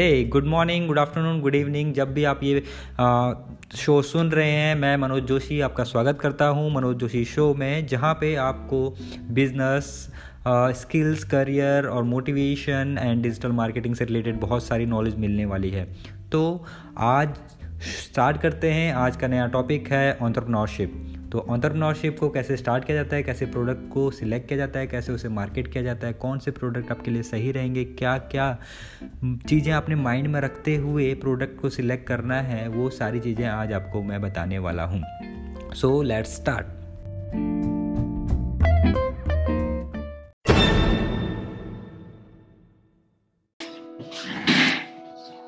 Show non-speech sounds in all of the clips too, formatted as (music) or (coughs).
Hey good morning good afternoon good evening जब भी आप ये आ, शो सुन रहे हैं मैं मनोज जोशी आपका स्वागत करता हूँ मनोज जोशी शो में जहाँ पे आपको बिज़नेस स्किल्स करियर और मोटिवेशन एंड डिजिटल मार्केटिंग से रिलेटेड बहुत सारी नॉलेज मिलने वाली है। तो आज स्टार्ट करते हैं आज का नया टॉपिक है ऑन्टरप्रनोरशिप तो ऑन्टरप्रनोरशिप को कैसे स्टार्ट किया जाता है, कैसे प्रोडक्ट को सिलेक्ट किया जाता है, कैसे उसे मार्केट किया जाता है, कौन से प्रोडक्ट आपके लिए सही रहेंगे क्या क्या चीज़ें अपने माइंड में रखते हुए प्रोडक्ट को सिलेक्ट करना है, वो सारी चीज़ें आज आपको मैं बताने वाला हूँ। So let's start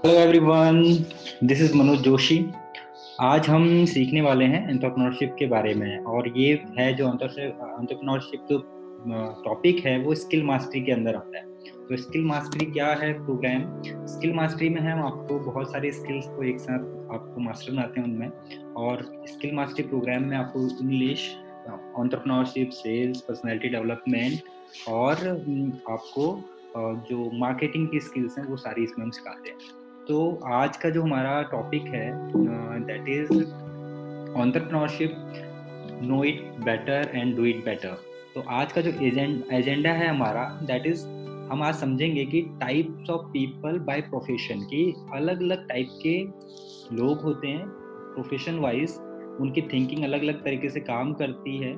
hello everyone this is Manoj Joshi आज हम सीखने वाले हैं एंटरप्रेन्योरशिप के बारे में और ये है जो एंटरप्रेन्योरशिप जो टॉपिक है वो स्किल मास्टरी के अंदर आता है। तो स्किल मास्टरी क्या है प्रोग्राम स्किल मास्टरी में हम आपको बहुत सारे स्किल्स को एक साथ आपको मास्टर बनाते हैं उनमें और स्किल मास्टरी प्रोग्राम में आपको English entrepreneurship sales personality development और आपको जो मार्केटिंग की स्किल्स हैं वो सारी इसमें हम सिखाते हैं। तो आज का जो हमारा टॉपिक है that is entrepreneurship know it better and do it better तो आज का जो एजेंडा है हमारा दैट इज़ हम आज समझेंगे कि types of people by profession की अलग अलग टाइप के लोग होते हैं प्रोफेशन वाइज उनकी थिंकिंग अलग अलग तरीके से काम करती है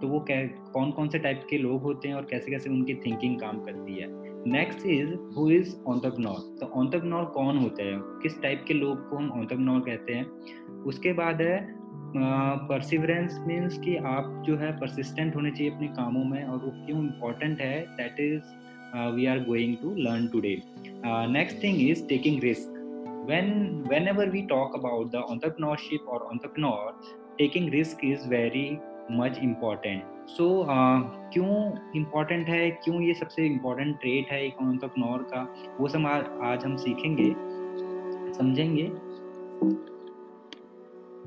तो वो कौन कौन से टाइप के लोग होते हैं और कैसे कैसे उनकी थिंकिंग काम करती है। Next is who is entrepreneur तो ऑन्टरप्रनोर कौन होते हैं? किस टाइप के लोग को हम ऑन्टरप्रनोर कहते हैं? उसके बाद है परसिवरेंस uh, मीन्स कि आप जो है परसिस्टेंट होने चाहिए अपने कामों में और वो क्यों इम्पोर्टेंट है? That is we are going to learn today next thing is taking risk when whenever we talk about the entrepreneurship or entrepreneur taking risk is very much important so क्यों इम्पोर्टेंट है? क्यों ये सबसे important trait है entrepreneur का? वो सब आज हम सीखेंगे, समझेंगे।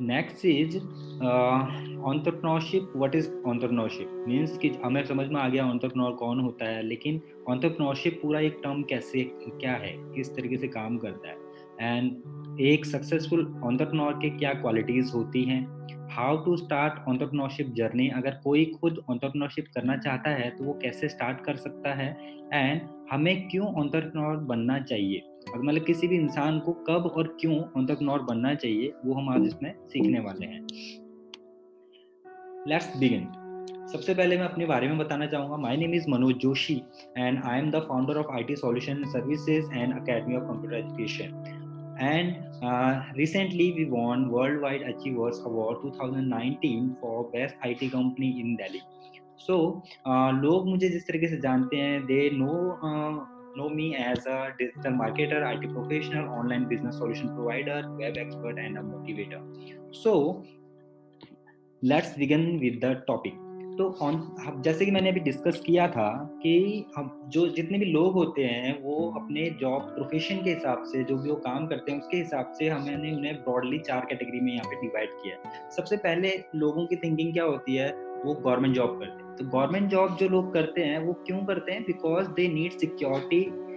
Next is entrepreneurship what is entrepreneurship means कि हमें समझ में आ गया ऑन्टरप्रनोर कौन होता है, लेकिन ऑन्टरप्रनोरशिप पूरा एक टर्म कैसे, क्या है? किस तरीके से काम करता है? एंड एक सक्सेसफुल ऑन्टरप्रनोर के क्या क्वालिटीज होती हैं? How to start entrepreneurship journey अगर कोई खुद ऑन्टरप्रनोरशिप करना चाहता है तो वो कैसे स्टार्ट कर सकता है? एंड हमें क्यों ऑन्टरप्रनोर बनना चाहिए? और मतलब किसी भी इंसान को कब और क्यों ऑन्टरप्रनोर बनना चाहिए, वो हम आज इसमें सीखने वाले हैं। लेट्स बिगिन सबसे पहले मैं अपने बारे में बताना चाहूँगा। My name is Manoj Joshi and I am the founder of I T solution services and academy of computer education and uh, recently we won worldwide achievers award 2019 for best it company in delhi so uh, लोग मुझे जिस तरीके से जानते हैं they know know me as a digital marketer, IT professional, online business solution provider, web expert, and a motivator. So, let's begin with the topic. तो on जैसे कि मैंने अभी डिस्कस किया था कि हम, जो जितने भी लोग होते हैं, वो अपने जॉब प्रोफेशन के हिसाब से, जो भी वो काम करते हैं, उसके हिसाब से हमने उन्हें ब्रॉडली चार कैटेगरी में यहाँ पे डिवाइड किया है। सबसे पहले लोगों की थिंकिंग क्या होती है? वो गवर्नमेंट जॉब करते हैं। तो गवर्नमेंट जॉब जो लोग करते हैं, वो क्यों करते हैं? बिकॉज़ दे नीड सिक्योरिटी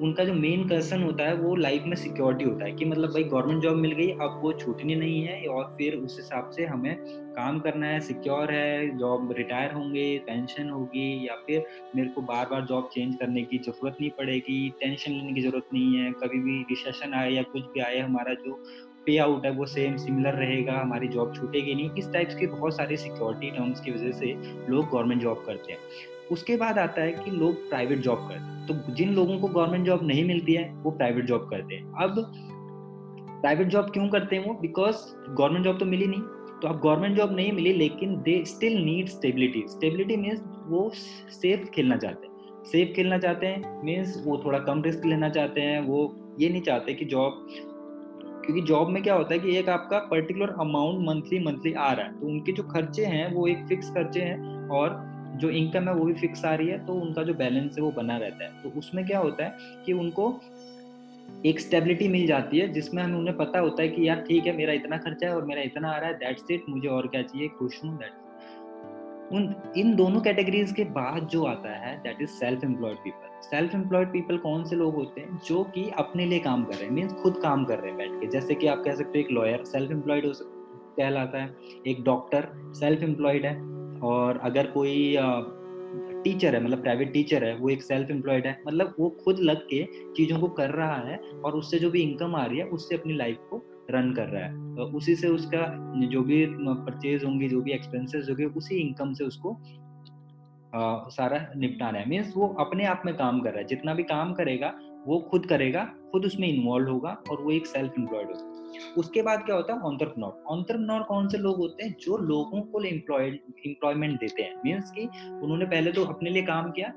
उनका जो मेन कंसर्न होता है, वो लाइफ में सिक्योरिटी होता है कि मतलब भाई गवर्नमेंट जॉब मिल गई, अब वो छूटनी नहीं है और फिर उस हिसाब से हमें काम करना है सिक्योर है जॉब रिटायर होंगे पेंशन होगी या फिर मेरे को बार बार जॉब चेंज करने की ज़रूरत नहीं पड़ेगी टेंशन लेने की ज़रूरत नहीं है, कभी भी रिसेशन आए या कुछ भी आए, हमारा जो पे आउट है वो सेम सिमिलर रहेगा, हमारी जॉब छूटेगी नहीं, इस टाइप्स के बहुत सारे सिक्योरिटी टर्म्स की वजह से लोग गवर्नमेंट जॉब करते हैं। उसके बाद आता है कि लोग प्राइवेट जॉब करते हैं। तो जिन लोगों को गवर्नमेंट जॉब नहीं मिलती है, वो प्राइवेट जॉब करते हैं। अब प्राइवेट जॉब क्यों करते हैं वो? बिकॉज़ गवर्नमेंट जॉब तो मिली नहीं। तो अब गवर्नमेंट जॉब नहीं मिली, लेकिन they still need stability stability means वो सेफ़ खेलना चाहते हैं। सेफ़ खेलना चाहते हैं मीन्स वो थोड़ा कम रिस्क लेना चाहते हैं। वो ये नहीं चाहते कि जॉब क्योंकि जॉब में क्या होता है कि एक आपका पर्टिकुलर अमाउंट मंथली मंथली आ रहा है। तो उनके जो खर्चे हैं, वो एक फिक्स खर्चे हैं और जो इनकम है वो भी फिक्स आ रही है तो उनका जो बैलेंस है वो बना रहता है। तो उसमें क्या होता है कि उनको एक स्टेबिलिटी मिल जाती है, जिसमें हमें उन्हें पता होता है कि यार ठीक है, मेरा इतना खर्चा है और मेरा इतना आ रहा है दैट्स इट मुझे और क्या चाहिए, खुश हूँ उन, इन दोनों कैटेगरीज के बाद जो आता है that is self employed people self employed people कौन से लोग होते हैं? जो कि अपने लिए काम कर रहे हैं मीन्स खुद काम कर रहे हैं बैठ के। जैसे कि आप कह सकते हो एक लॉयर सेल्फ एम्प्लॉयड हो कहलाता है। एक डॉक्टर सेल्फ एम्प्लॉयड है। और अगर कोई टीचर है मतलब प्राइवेट टीचर है वो एक सेल्फ एम्प्लॉयड है मतलब वो खुद लग के चीज़ों को कर रहा है और उससे जो भी इनकम आ रही है उससे अपनी लाइफ को रन कर रहा है। तो उसी से उसका जो भी परचेज होंगी जो भी एक्सपेंसेस होंगे उसी इनकम से उसको आ, सारा निपटाना है। मीन्स वो अपने आप में काम कर रहा है। जितना भी काम करेगा वो खुद करेगा खुद उसमें इन्वॉल्व होगा और वो एक सेल्फ एम्प्लॉयड होगा। उसके बाद क्या होता है ऑन्टरप्रनोर ऑन्टरप्रनोर कौन से लोग होते हैं, जो लोगों को एम्प्लॉयमेंट देते हैं। मीन्स की उन्होंने पहले तो अपने लिए काम किया,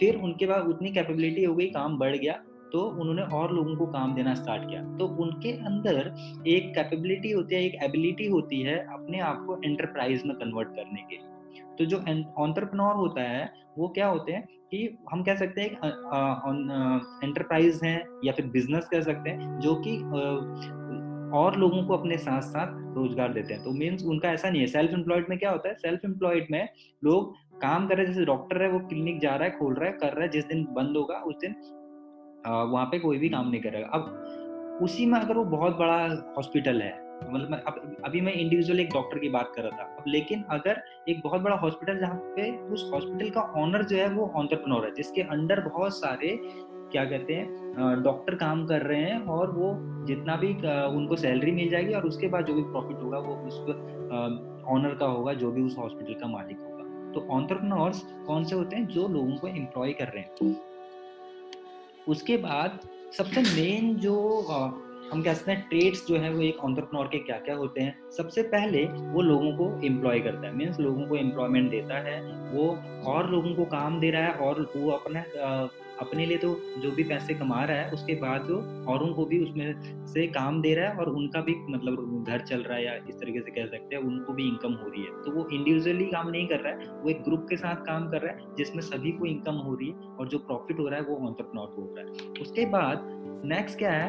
फिर उनके बाद उतनी कैपेबिलिटी हो गई, काम बढ़ गया तो उन्होंने और लोगों को काम देना स्टार्ट किया। तो उनके अंदर एक कैपेबिलिटी होती है, एक एबिलिटी होती है अपने आप को एंटरप्राइज में कन्वर्ट करने के लिए। तो जो ऑन्टरप्रनोर होता है, वो क्या होते हैं कि हम कह सकते हैं एंटरप्राइज हैं या फिर बिज़नेस कह सकते हैं, जो कि और लोगों को अपने साथ साथ रोज़गार देते हैं। तो मीन्स उनका ऐसा नहीं है। सेल्फ एम्प्लॉयड में क्या होता है? सेल्फ एम्प्लॉयड में लोग काम कर रहे हैं, जैसे डॉक्टर है, वो क्लिनिक जा रहा है, खोल रहा है, कर रहा है, जिस दिन बंद होगा, उस दिन वहाँ पे कोई भी काम नहीं करेगा। अब उसी में अगर वो बहुत बड़ा हॉस्पिटल है मतलब अब, अभी मैं इंडिविजुअल एक डॉक्टर की बात कर रहा था। अब लेकिन अगर एक बहुत बड़ा हॉस्पिटल जहाँ पे उस हॉस्पिटल का ऑनर जो है, वो ऑन्टरप्रनोर है, जिसके अंडर बहुत सारे क्या कहते हैं डॉक्टर काम कर रहे हैं और वो जितना भी उनको सैलरी मिल जाएगी और उसके बाद जो भी प्रॉफिट होगा वो उस ऑनर का होगा, जो भी उस हॉस्पिटल का मालिक होगा। तो ऑन्टरप्रनोर्स कौन से होते हैं? जो लोगों को एम्प्लॉय कर रहे हैं। उसके बाद सबसे मेन जो हम कह सकते हैं ट्रेड्स जो है वो एक ऑन्टरप्रनोर के क्या क्या होते हैं? सबसे पहले वो लोगों को एम्प्लॉय करता है मीन्स लोगों को एम्प्लॉयमेंट देता है, वो और लोगों को काम दे रहा है और वो अपना अपने लिए तो जो भी पैसे कमा रहा है, उसके बाद जो औरों को भी उसमें से काम दे रहा है और उनका भी मतलब घर चल रहा है या इस तरीके से कह सकते हैं, उनको भी इनकम हो रही है। तो वो इंडिविजुअली काम नहीं कर रहा है, वो एक ग्रुप के साथ काम कर रहा है, जिसमें सभी को इनकम हो रही है और जो प्रॉफिट हो रहा है वो ऑन्टरप्रनोर को हो रहा है। उसके बाद नेक्स्ट क्या है?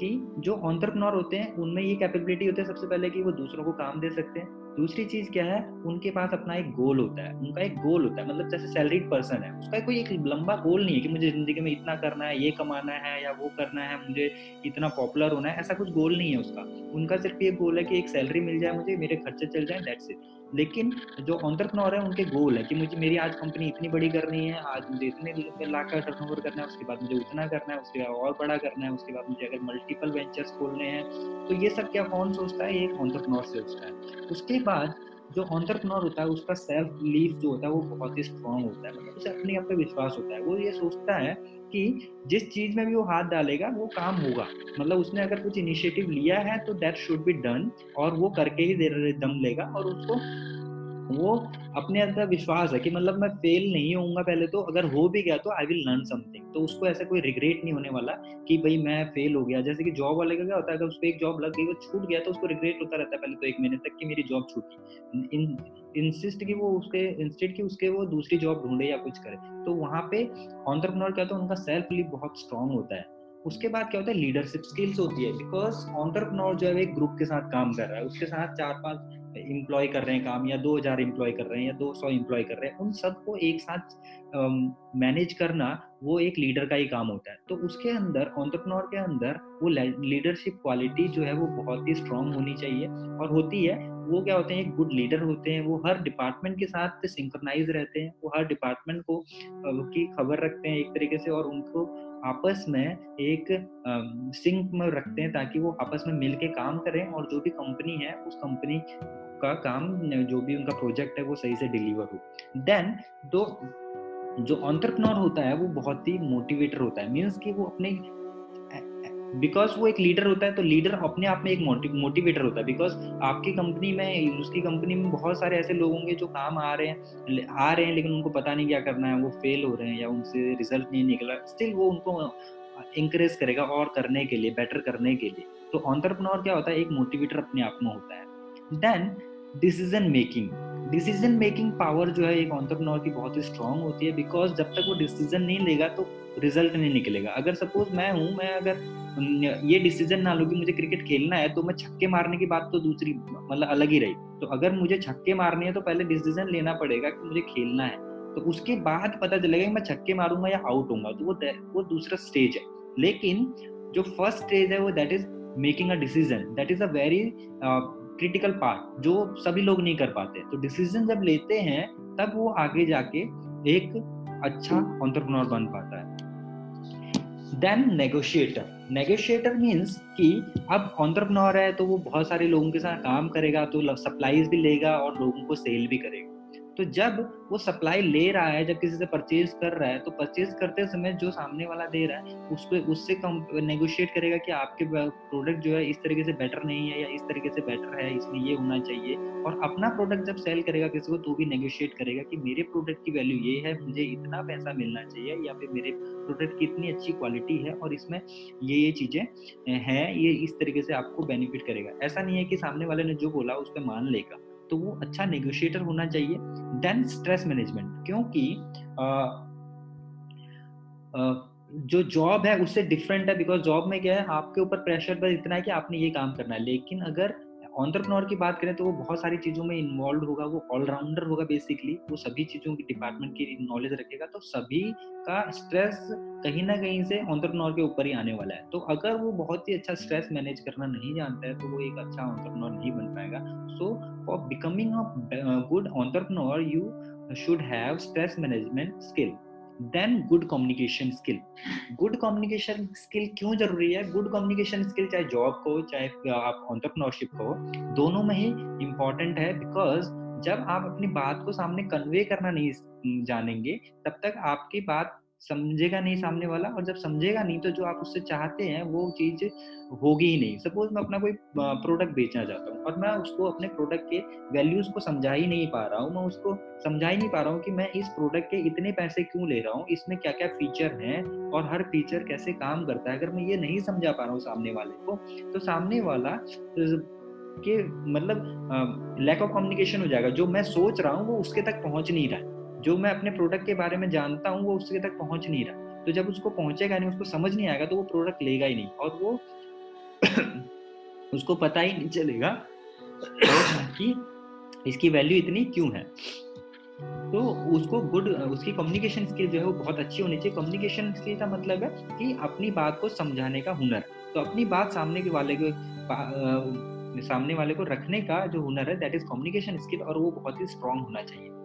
कि जो ऑन्टरप्रनोर होते हैं, उनमें ये कैपेबिलिटी होती है सबसे पहले कि वो दूसरों को काम दे सकते हैं। दूसरी चीज़ क्या है, उनके पास अपना एक गोल होता है, उनका एक गोल होता है। मतलब जैसे सैलरीड पर्सन है, उसका कोई एक लंबा गोल नहीं है कि मुझे ज़िंदगी में इतना करना है, ये कमाना है या वो करना है, मुझे इतना पॉपुलर होना है, ऐसा कुछ गोल नहीं है उसका। उनका सिर्फ़ ये गोल है कि एक सैलरी मिल जाए मुझे, मेरे खर्चे चल जाए दैट्स इट लेकिन जो ऑन्टरप्रनोर है, उनके गोल है कि मुझे, मेरी आज कंपनी इतनी बड़ी करनी है, आज मुझे इतने लाख का टर्न करना है, उसके बाद मुझे उतना करना है, उसके बाद और बड़ा करना है, उसके बाद मुझे अगर मल्टीपल वेंचर्स खोलने हैं तो ये सब क्या कौन सोचता है? एक ऑन्टरप्रनोर सोचता है। उसके बाद जो ऑन्टरप्रनोर होता है, उसका सेल्फ बिलीफ जो होता है, वो बहुत ही स्ट्रांग होता है। मतलब उसे अपने आप पे विश्वास होता है। वो ये सोचता है कि जिस चीज़ में भी वो हाथ डालेगा, वो काम होगा। मतलब उसने अगर कुछ इनिशिएटिव लिया है तो दैट शुड बी डन और वो करके ही दम लेगा और उसको वो अपने अंदर विश्वास है कि मतलब मैं फेल नहीं होऊँगा पहले तो अगर हो भी गया तो आई विल लर्न समथिंग तो उसको ऐसा कोई रिग्रेट नहीं होने वाला कि भाई मैं फेल हो गया. जैसे कि जॉब वाले का क्या होता है, अगर उसको एक जॉब लग गई, वो छूट गया तो उसको रिग्रेट होता रहता है पहले तो एक महीने तक कि मेरी जॉब छूटी इंसिस्ट की वो उसके इंस्टेड की उसके वो दूसरी जॉब ढूंढे या कुछ करे. तो वहाँ पे ऑन्टरप्रनोर क्या होता है, उनका सेल्फ बिलीफ बहुत स्ट्रांग होता है. उसके बाद क्या होता है लीडरशिप स्किल्स होती है. बिकॉज़ ऑन्टरप्रनोर जो है एक ग्रुप के साथ काम कर रहा है. उसके साथ चार पाँच इम्प्लॉय कर रहे हैं काम या दो हज़ार इम्प्लॉय कर रहे हैं या दो सौ इम्प्लॉय कर रहे हैं, उन सबको एक साथ मैनेज करना वो एक लीडर का ही काम होता है। तो उसके अंदर ऑन्टरप्रनोर के अंदर वो लीडरशिप क्वालिटी जो है वो बहुत ही स्ट्रांग होनी चाहिए और होती है, वो क्या होते हैं, एक गुड लीडर होते हैं, वो हर डिपार्टमेंट के साथ सिंक्रनाइज रहते हैं, वो हर डिपार्टमेंट को की खबर रखते हैं एक तरीके से और उनको आपस में एक सिंक में रखते हैं ताकि वो आपस में मिलके काम करें और जो भी कंपनी है, उस कंपनी का काम जो भी उनका प्रोजेक्ट है वो सही से डिलीवर हो। देन, दो, जो ऑन्टरप्रनोर होता है वो बहुत ही मोटिवेटर होता है। मीन्स कि वो अपने बिकॉज़ वो एक लीडर होता है तो लीडर अपने आप में एक मोटिवेटर होता है। बिकॉज़ आपकी कंपनी में, उसकी कंपनी में बहुत सारे ऐसे लोग होंगे जो काम आ रहे हैं आ रहे हैं, लेकिन उनको पता नहीं क्या करना है, वो फेल हो रहे हैं या उनसे रिज़ल्ट नहीं निकला। स्टिल वो उनको इंकरेज करेगा और करने के लिए बेटर करने के लिए। तो ऑन्टरप्रनोर क्या होता है? एक मोटिवेटर अपने आप में होता है। Then decision making decision making power जो है एक ऑन्टरप्रनोर की बहुत ही स्ट्रांग होती है बिकॉज़ जब तक वो डिसीज़न नहीं लेगा तो रिज़ल्ट नहीं निकलेगा। अगर सपोज़ मैं हूँ, मैं अगर ये डिसीज़न ना लूँ कि मुझे क्रिकेट खेलना है तो मैं छक्के मारने की बात तो दूसरी मतलब अलग ही रही। तो अगर मुझे छक्के मारने हैं तो पहले डिसीज़न लेना पड़ेगा कि मुझे खेलना है। तो उसके बाद पता चलेगा कि मैं छक्के मारूँगा या आउट होऊँगा। तो वो वो दूसरा स्टेज है। लेकिन जो फ़र्स्ट स्टेज है, वो that is making a decision that is a very critical part जो सभी लोग नहीं कर पाते। तो डिसीज़न जब लेते हैं, तब वो आगे जाके एक अच्छा ऑन्टरप्रनोर बन पाता है। देन नेगोशिएटर नेगोशिएटर मीन्स कि अब ऑन्टरप्रनोर है तो वो बहुत सारे लोगों के साथ काम करेगा तो सप्लाईज भी लेगा और लोगों को सेल भी करेगा। तो जब वो सप्लाई ले रहा है, जब किसी से परचेज कर रहा है तो परचेज करते समय जो सामने वाला दे रहा है उस पर उससे कम नेगोशिएट करेगा कि आपके प्रोडक्ट जो है इस तरीके से बेटर नहीं है या इस तरीके से बेटर है, इसमें ये होना चाहिए। और अपना प्रोडक्ट जब सेल करेगा किसी को तो भी नेगोशिएट करेगा कि मेरे प्रोडक्ट की वैल्यू ये है, मुझे इतना पैसा मिलना चाहिए या फिर मेरे प्रोडक्ट की इतनी अच्छी क्वालिटी है और इसमें ये ये चीज़ें, हैं, ये इस तरीके से आपको बेनिफिट करेगा। ऐसा नहीं है कि सामने वाले ने जो बोला, उस पर मान लेगा। तो वो अच्छा नेगोशिएटर होना चाहिए देन स्ट्रेस मैनेजमेंट क्योंकि आ, आ, जो जॉब है उससे डिफरेंट है बिकॉज़ जॉब में क्या है आपके ऊपर प्रेशर बस इतना है कि आपने ये काम करना है लेकिन अगर ऑन्टरप्रनोर की बात करें तो वो बहुत सारी चीज़ों में इन्वॉल्व होगा, वो ऑलराउंडर होगा बेसिकली वो सभी चीज़ों की डिपार्टमेंट की नॉलेज रखेगा तो सभी का स्ट्रेस कहीं ना कहीं से ऑन्टरप्रनोर के ऊपर ही आने वाला है। तो अगर वो बहुत ही अच्छा स्ट्रेस मैनेज करना नहीं जानता है तो वो एक अच्छा ऑन्टरप्रनोर नहीं बन पाएगा। So for becoming a good entrepreneur you should have stress management skill then good communication skill good communication skill क्यों ज़रूरी है? गुड कम्युनिकेशन स्किल चाहे जॉब को, चाहे आप ऑन्टरप्रनोरशिप को, दोनों में ही इंपॉर्टेंट है बिकॉज़ जब आप अपनी बात को सामने कन्वे करना नहीं जानेंगे, तब तक आपकी बात समझेगा नहीं सामने वाला और जब समझेगा नहीं तो जो आप उससे चाहते हैं, वो चीज़ होगी ही नहीं। सपोज़ मैं अपना कोई प्रोडक्ट बेचना चाहता हूँ और मैं उसको अपने प्रोडक्ट के वैल्यूज़ को समझा ही नहीं पा रहा हूँ, मैं उसको समझा ही नहीं पा रहा हूँ कि मैं इस प्रोडक्ट के इतने पैसे क्यों ले रहा हूँ, इसमें क्या क्या फीचर हैं और हर फीचर कैसे काम करता है। अगर मैं ये नहीं समझा पा रहा हूँ सामने वाले को तो सामने वाला के मतलब लैक ऑफ़ कम्युनिकेशन हो जाएगा। जो मैं सोच रहा हूँ, वो उसके तक पहुँच नहीं रहा है। जो मैं अपने प्रोडक्ट के बारे में जानता हूँ, वो उसके तक पहुँच नहीं रहा। तो जब उसको पहुंचेगा नहीं, उसको समझ नहीं आएगा तो वो प्रोडक्ट लेगा ही नहीं। और वो (coughs) उसको पता ही नहीं चलेगा (coughs) कि इसकी वैल्यू इतनी क्यों है। तो उसको गुड उसकी कम्युनिकेशन स्किल जो है, वो बहुत अच्छी होनी चाहिए। कम्युनिकेशन स्किल का मतलब है कि अपनी बात को समझाने का हुनर। तो अपनी बात सामने के वाले को सामने वाले को रखने का जो हुनर है दैट इज़ कम्युनिकेशन स्किल और वो बहुत ही स्ट्रांग होना चाहिए।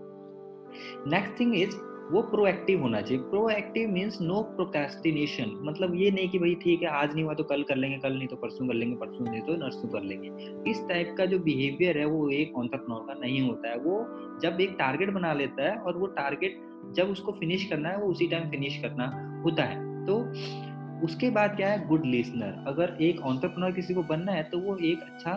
नेक्स्ट थिंग इज़ वो प्रोएक्टिव होना चाहिए। प्रोएक्टिव मीन्स नो प्रोकेस्टिनेशन मतलब ये नहीं कि भाई ठीक है, आज नहीं हुआ तो कल कर लेंगे, कल नहीं तो परसों कर लेंगे, परसों नहीं तो नरसों कर लेंगे। इस टाइप का जो बिहेवियर है, वो एक ऑन्टरप्रनोर का नहीं होता है। वो जब एक टारगेट बना लेता है और वो टारगेट जब उसको फिनिश करना है, वो उसी टाइम फिनिश करना होता है। तो उसके बाद क्या है? गुड लिसनर अगर एक ऑन्टरप्रनोर किसी को बनना है तो वो एक अच्छा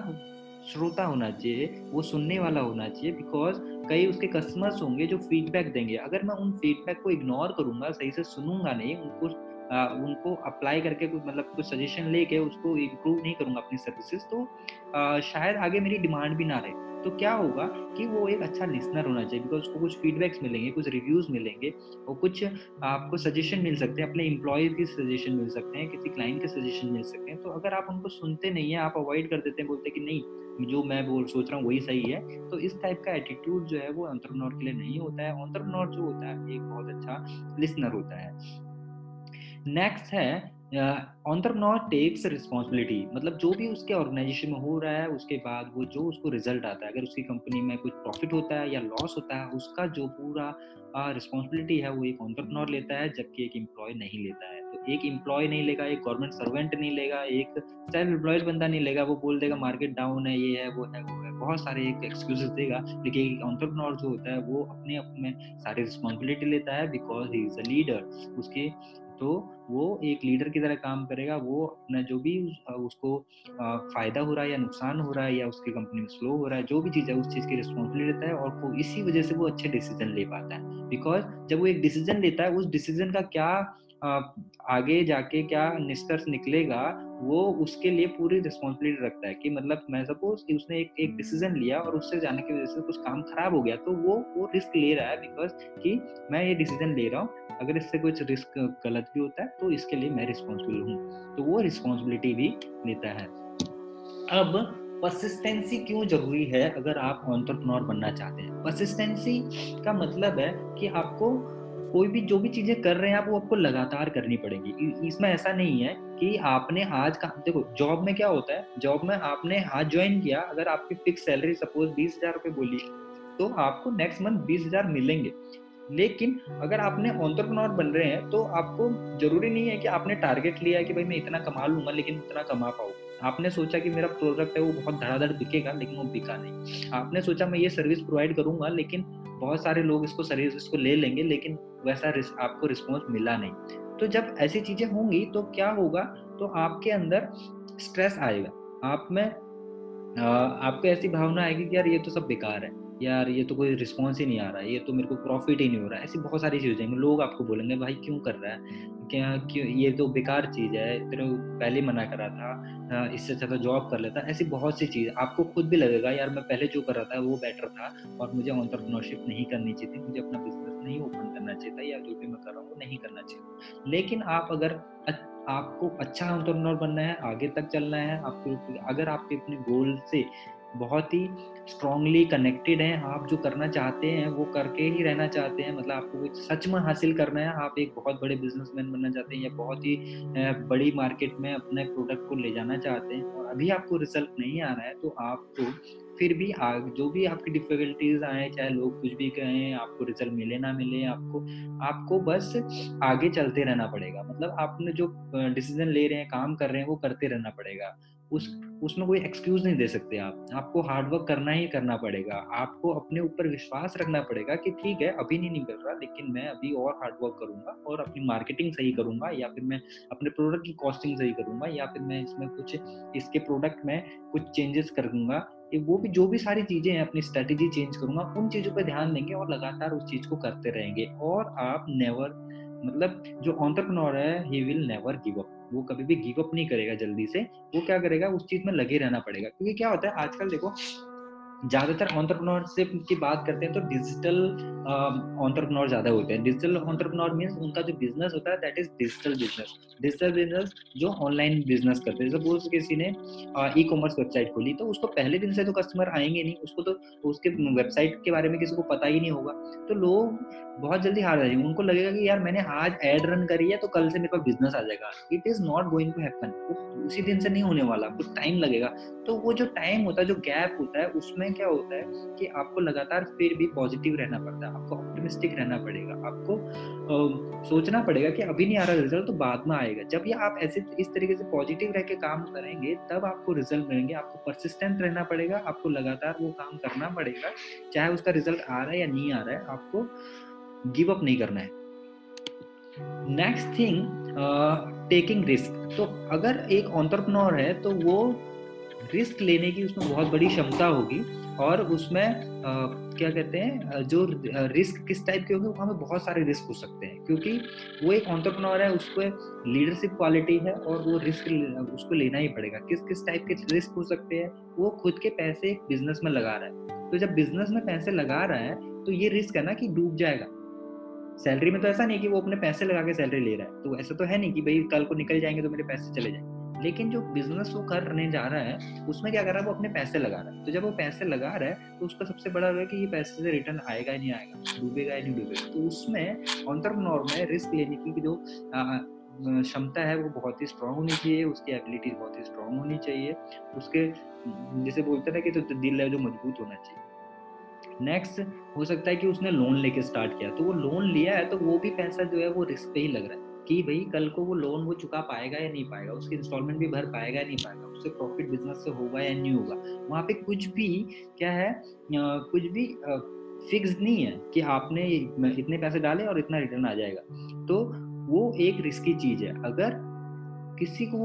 श्रोता होना चाहिए वो सुनने वाला होना चाहिए बिकॉज़ कई उसके कस्टमर्स होंगे जो फीडबैक देंगे। अगर मैं उन फीडबैक को इग्नोर करूँगा सही से सुनूँगा नहीं उनको आ, उनको अप्लाई करके कुछ मतलब कुछ सजेशन लेके उसको इम्प्रूव नहीं करूँगा अपनी सर्विसेज़ तो आ, शायद आगे मेरी डिमांड भी ना रहे। तो क्या होगा कि वो एक अच्छा लिसनर होना चाहिए बिकॉज़ उसको कुछ फीडबैक्स मिलेंगे, कुछ रिव्यूज़ मिलेंगे, और कुछ आपको सजेशन मिल सकते हैं, अपने इम्प्लॉयज की सजेशन मिल सकते हैं, किसी क्लाइंट के सजेशन मिल सकते हैं। तो अगर आप उनको सुनते नहीं है, आप अवॉइड कर देते हैं, बोलते कि नहीं, जो मैं बोल, सोच रहा हूँ वही सही है तो इस टाइप का एटीट्यूड जो है वो ऑन्टरप्रनोर के लिए नहीं होता है। ऑन्टरप्रनोर जो होता है, एक बहुत अच्छा लिसनर होता है। नेक्स्ट है ऑन्टरप्रनोर टेक्स रिस्पॉन्सिबिलिटी मतलब जो भी उसके ऑर्गेनाइजेशन में हो रहा है, उसके बाद वो जो उसको रिज़ल्ट आता है, अगर उसकी कंपनी में कुछ प्रॉफिट होता है या लॉस होता है, उसका जो पूरा रिस्पॉन्सिबिलिटी है वो एक ऑन्टरप्रनोर लेता है, जबकि एक एम्प्लॉय नहीं लेता है। तो एक एम्प्लॉय नहीं लेगा, एक गवर्नमेंट सर्वेंट नहीं लेगा, एक सेल्फ एम्प्लॉयज़ बंदा नहीं लेगा, वो बोल देगा मार्केट डाउन है, ये है, वो है वो है। बहुत सारे एक एक्सक्यूज देगा, लेकिन एक ऑन्टरप्रनोर जो होता है वो अपने अपने सारी रिस्पॉन्सिबिलिटी लेता है because he is a leader उसके तो वो एक लीडर की तरह काम करेगा, वो अपना जो भी उसको फ़ायदा हो रहा है या नुकसान हो रहा है या उसकी कंपनी में स्लो हो रहा है, जो भी चीज़ है, उस चीज़ की रिस्पॉन्सिबिलिटी लेता है और वो इसी वजह से वो अच्छे डिसीज़न ले पाता है। बिकॉज़ जब वो एक डिसीज़न लेता है, उस डिसीज़न का क्या आगे जाके क्या निष्कर्ष निकलेगा, वो उसके लिए पूरी रिस्पॉन्सिबिलिटी रखता है कि मतलब मैं सपोज़ कि उसने एक एक डिसीज़न लिया और उससे जाने की वजह से कुछ काम खराब हो गया तो वो वो रिस्क ले रहा है बिकॉज़ कि मैं ये डिसीज़न ले रहा हूँ। अगर इससे कुछ रिस्क गलत भी होता है तो इसके लिए मैं रिस्पॉन्सिबल हूँ। तो वो रिस्पॉन्सिबिलिटी भी लेता है। अब परसिस्टेंसी क्यों ज़रूरी है? अगर आप ऑन्टरप्रनोर बनना चाहते हैं। परसिस्टेंसी का मतलब है कि आपको कोई भी, जो भी चीज़ें कर रहे हैं आप, वो आपको लगातार करनी पड़ेगी। इसमें ऐसा नहीं है कि आपने आज का, देखो, जॉब में क्या होता है, जॉब में आपने आज ज्वाइन किया, अगर आपकी फिक्स सैलरी सपोज़ बीस हज़ार रुपये बोली तो आपको नेक्स्ट मंथ बीस हज़ार मिलेंगे। लेकिन अगर आपने ऑन्टरप्रनोर बन रहे हैं तो आपको ज़रूरी नहीं है कि आपने टारगेट लिया है कि भाई मैं इतना कमा लूँगा, लेकिन उतना कमा पाऊँ। आपने सोचा कि मेरा प्रोडक्ट है, वो बहुत धड़ाधड़ बिकेगा, लेकिन वो बिका नहीं। आपने सोचा मैं ये सर्विस प्रोवाइड करूँगा, लेकिन बहुत सारे लोग इसको सर्विस इसको ले लेंगे लेकिन वैसा रिस, आपको रिस्पॉन्स मिला नहीं। तो जब ऐसी चीज़ें होंगी तो क्या होगा? तो आपके अंदर स्ट्रेस आएगा। आप में आपको ऐसी भावना आएगी कि यार ये तो सब बेकार है। यार ये तो कोई रिस्पॉन्स ही नहीं आ रहा। है ये तो मेरे को प्रॉफिट ही नहीं हो रहा। है ऐसी बहुत सारी चीज़ें लोग आपको बोलेंगे भाई क्यों कर रहा है? क्या क्यों ये तो बेकार चीज़ है। तेरे पहले मना करा था। इससे अच्छा तो जॉब कर लेता, ऐसी बहुत सी चीज़। आपको खुद भी लगेगा, यार, मैं पहले जो कर रहा था, वो बेटर था और मुझे ऑन्टरप्रनोरशिप नहीं करनी चाहिए थी, मुझे अपना बिज़नेस नहीं ओपन करना चाहिए था या जो भी मैं कर रहा हूँ, वो नहीं करना चाहिए लेकिन आप अगर आपको अच्छा ऑन्टरप्रनोर बनना है, आगे तक चलना है, आपको अगर आपके अपने गोल से बहुत ही स्ट्रांगली कनेक्टेड हैं। आप जो करना चाहते हैं, वो करके ही रहना चाहते हैं। मतलब आपको कुछ सच में हासिल करना है। आप एक बहुत बड़े बिजनेसमैन बनना चाहते हैं या बहुत ही बड़ी मार्केट में अपने प्रोडक्ट को ले जाना चाहते हैं और अभी आपको रिज़ल्ट नहीं आ रहा है तो आपको फिर भी आग, जो भी आपकी डिफिकल्टीज आए, चाहे लोग कुछ भी कहें, आपको रिज़ल्ट मिले ना मिले, आपको आपको बस आगे चलते रहना पड़ेगा। मतलब आपने जो डिसीज़न ले रहे हैं, काम कर रहे हैं, वो करते रहना पड़ेगा। उस, उसमें कोई एक्सक्यूज नहीं दे सकते आप। आपको हार्डवर्क करना ही करना पड़ेगा। आपको अपने ऊपर विश्वास रखना पड़ेगा कि ठीक है, अभी नहीं निकल रहा, लेकिन मैं अभी और हार्डवर्क करूँगा और अपनी मार्केटिंग सही करूँगा या फिर मैं अपने प्रोडक्ट की कॉस्टिंग सही करूँगा या फिर मैं इसमें कुछ, इसके प्रोडक्ट में कुछ चेंजेस करूँगा वो भी, जो भी सारी चीज़ें हैं, अपनी स्ट्रेटेजी चेंज करूँगा, उन चीज़ों पर ध्यान देंगे और लगातार उस चीज़ को करते रहेंगे। और आप नेवर मतलब जो ऑन्टरप्रनोर है he will never give up वो कभी भी गिव अप नहीं करेगा जल्दी से, वो क्या करेगा, उस चीज़ में लगे रहना पड़ेगा। क्योंकि क्या होता है, आजकल देखो ज़्यादातर ऑन्टरप्रनोरशिप की बात करते हैं तो डिजिटल ऑन्टरप्रनोर ज़्यादा होते हैं। डिजिटल ऑन्टरप्रनोर मीन्स उनका जो बिज़नेस होता है that is digital business digital business जो ऑनलाइन बिज़नेस करते हैं। सपोज़ किसी ने ई कॉमर्स वेबसाइट खोली तो उसको पहले दिन से तो कस्टमर आएँगे नहीं। उसको तो उसके वेबसाइट के बारे में किसी को पता ही नहीं होगा। तो लोग बहुत जल्दी हार जाएँगे। उनको लगेगा कि यार मैंने आज एड रन करी है तो कल से मेरे पास बिज़नेस आ जाएगा। It is not going to happen उसी दिन से नहीं होने वाला। कुछ टाइम लगेगा। तो वो जो टाइम होता है, जो गैप होता है, उसमें क्या होता है कि आपको लगातार फिर भी पॉजिटिव रहना पड़ता है आपको ऑप्टिमिस्टिक रहना पड़ेगा आपको आ, सोचना पड़ेगा कि अभी नहीं आ रहा रिज़ल्ट तो बाद में आएगा। जब ये आप ऐसे इस तरीके से पॉजिटिव रह के काम करेंगे तब आपको रिज़ल्ट मिलेंगे आपको परसिस्टेंट रहना पड़ेगा आपको लगातार वो काम करना पड़ेगा चाहे उसका रिज़ल्ट आ रहा है या नहीं आ रहा है आपको गिव अप नहीं करना है। नेक्स्ट थिंग टेकिंग रिस्क तो अगर एक ऑन्टरप्रनोर है तो वो रिस्क लेने की उसमें बहुत बड़ी क्षमता होगी और उसमें आ, क्या कहते हैं जो रिस्क किस टाइप के होंगे वहाँ में बहुत सारे रिस्क हो सकते हैं। क्योंकि वो एक ऑन्टरप्रनोर है उसको लीडरशिप क्वालिटी है और वो रिस्क उसको लेना ही पड़ेगा। किस किस टाइप के रिस्क हो सकते हैं वो खुद के पैसे एक बिज़नेस में लगा रहा है। तो जब बिज़नेस में पैसे लगा रहा है तो ये रिस्क है ना कि डूब जाएगा। सैलरी में तो ऐसा नहीं कि वो अपने पैसे लगा के सैलरी ले रहा है। तो ऐसा तो है नहीं कि भाई कल को निकल जाएँगे तो मेरे पैसे चले जाएँगे। लेकिन जो बिज़नेस वो करने जा रहा है, उसमें क्या कर रहा है, वो अपने पैसे लगा रहा है। तो जब वो पैसे लगा रहा है तो उसका सबसे बड़ा रहा है कि ये पैसे से रिटर्न आएगा ही नहीं आएगा, डूबेगा या नहीं डूबेगा। तो उसमें ऑन्टरप्रनोर में रिस्क लेने की जो क्षमता है, वो बहुत ही स्ट्रांग होनी चाहिए, उसकी एबिलिटी बहुत ही स्ट्रांग होनी चाहिए। उसके, जैसे बोलते ना कि तो दिल है, जो मज़बूत होना चाहिए। नेक्स्ट हो सकता है कि उसने लोन लेके स्टार्ट किया। तो वो लोन लिया है तो वो भी पैसा जो है, वो रिस्क पे ही लग रहा है। कि भाई कल को वो लोन वो चुका पाएगा या नहीं पाएगा, उसकी इंस्टॉलमेंट भी भर पाएगा या नहीं पाएगा, उससे प्रॉफिट बिज़नेस से होगा या नहीं होगा। वहाँ पे कुछ भी क्या है कुछ भी फिक्स नहीं है कि आपने इतने पैसे डाले और इतना रिटर्न आ जाएगा। तो वो एक रिस्की चीज़ है। अगर किसी को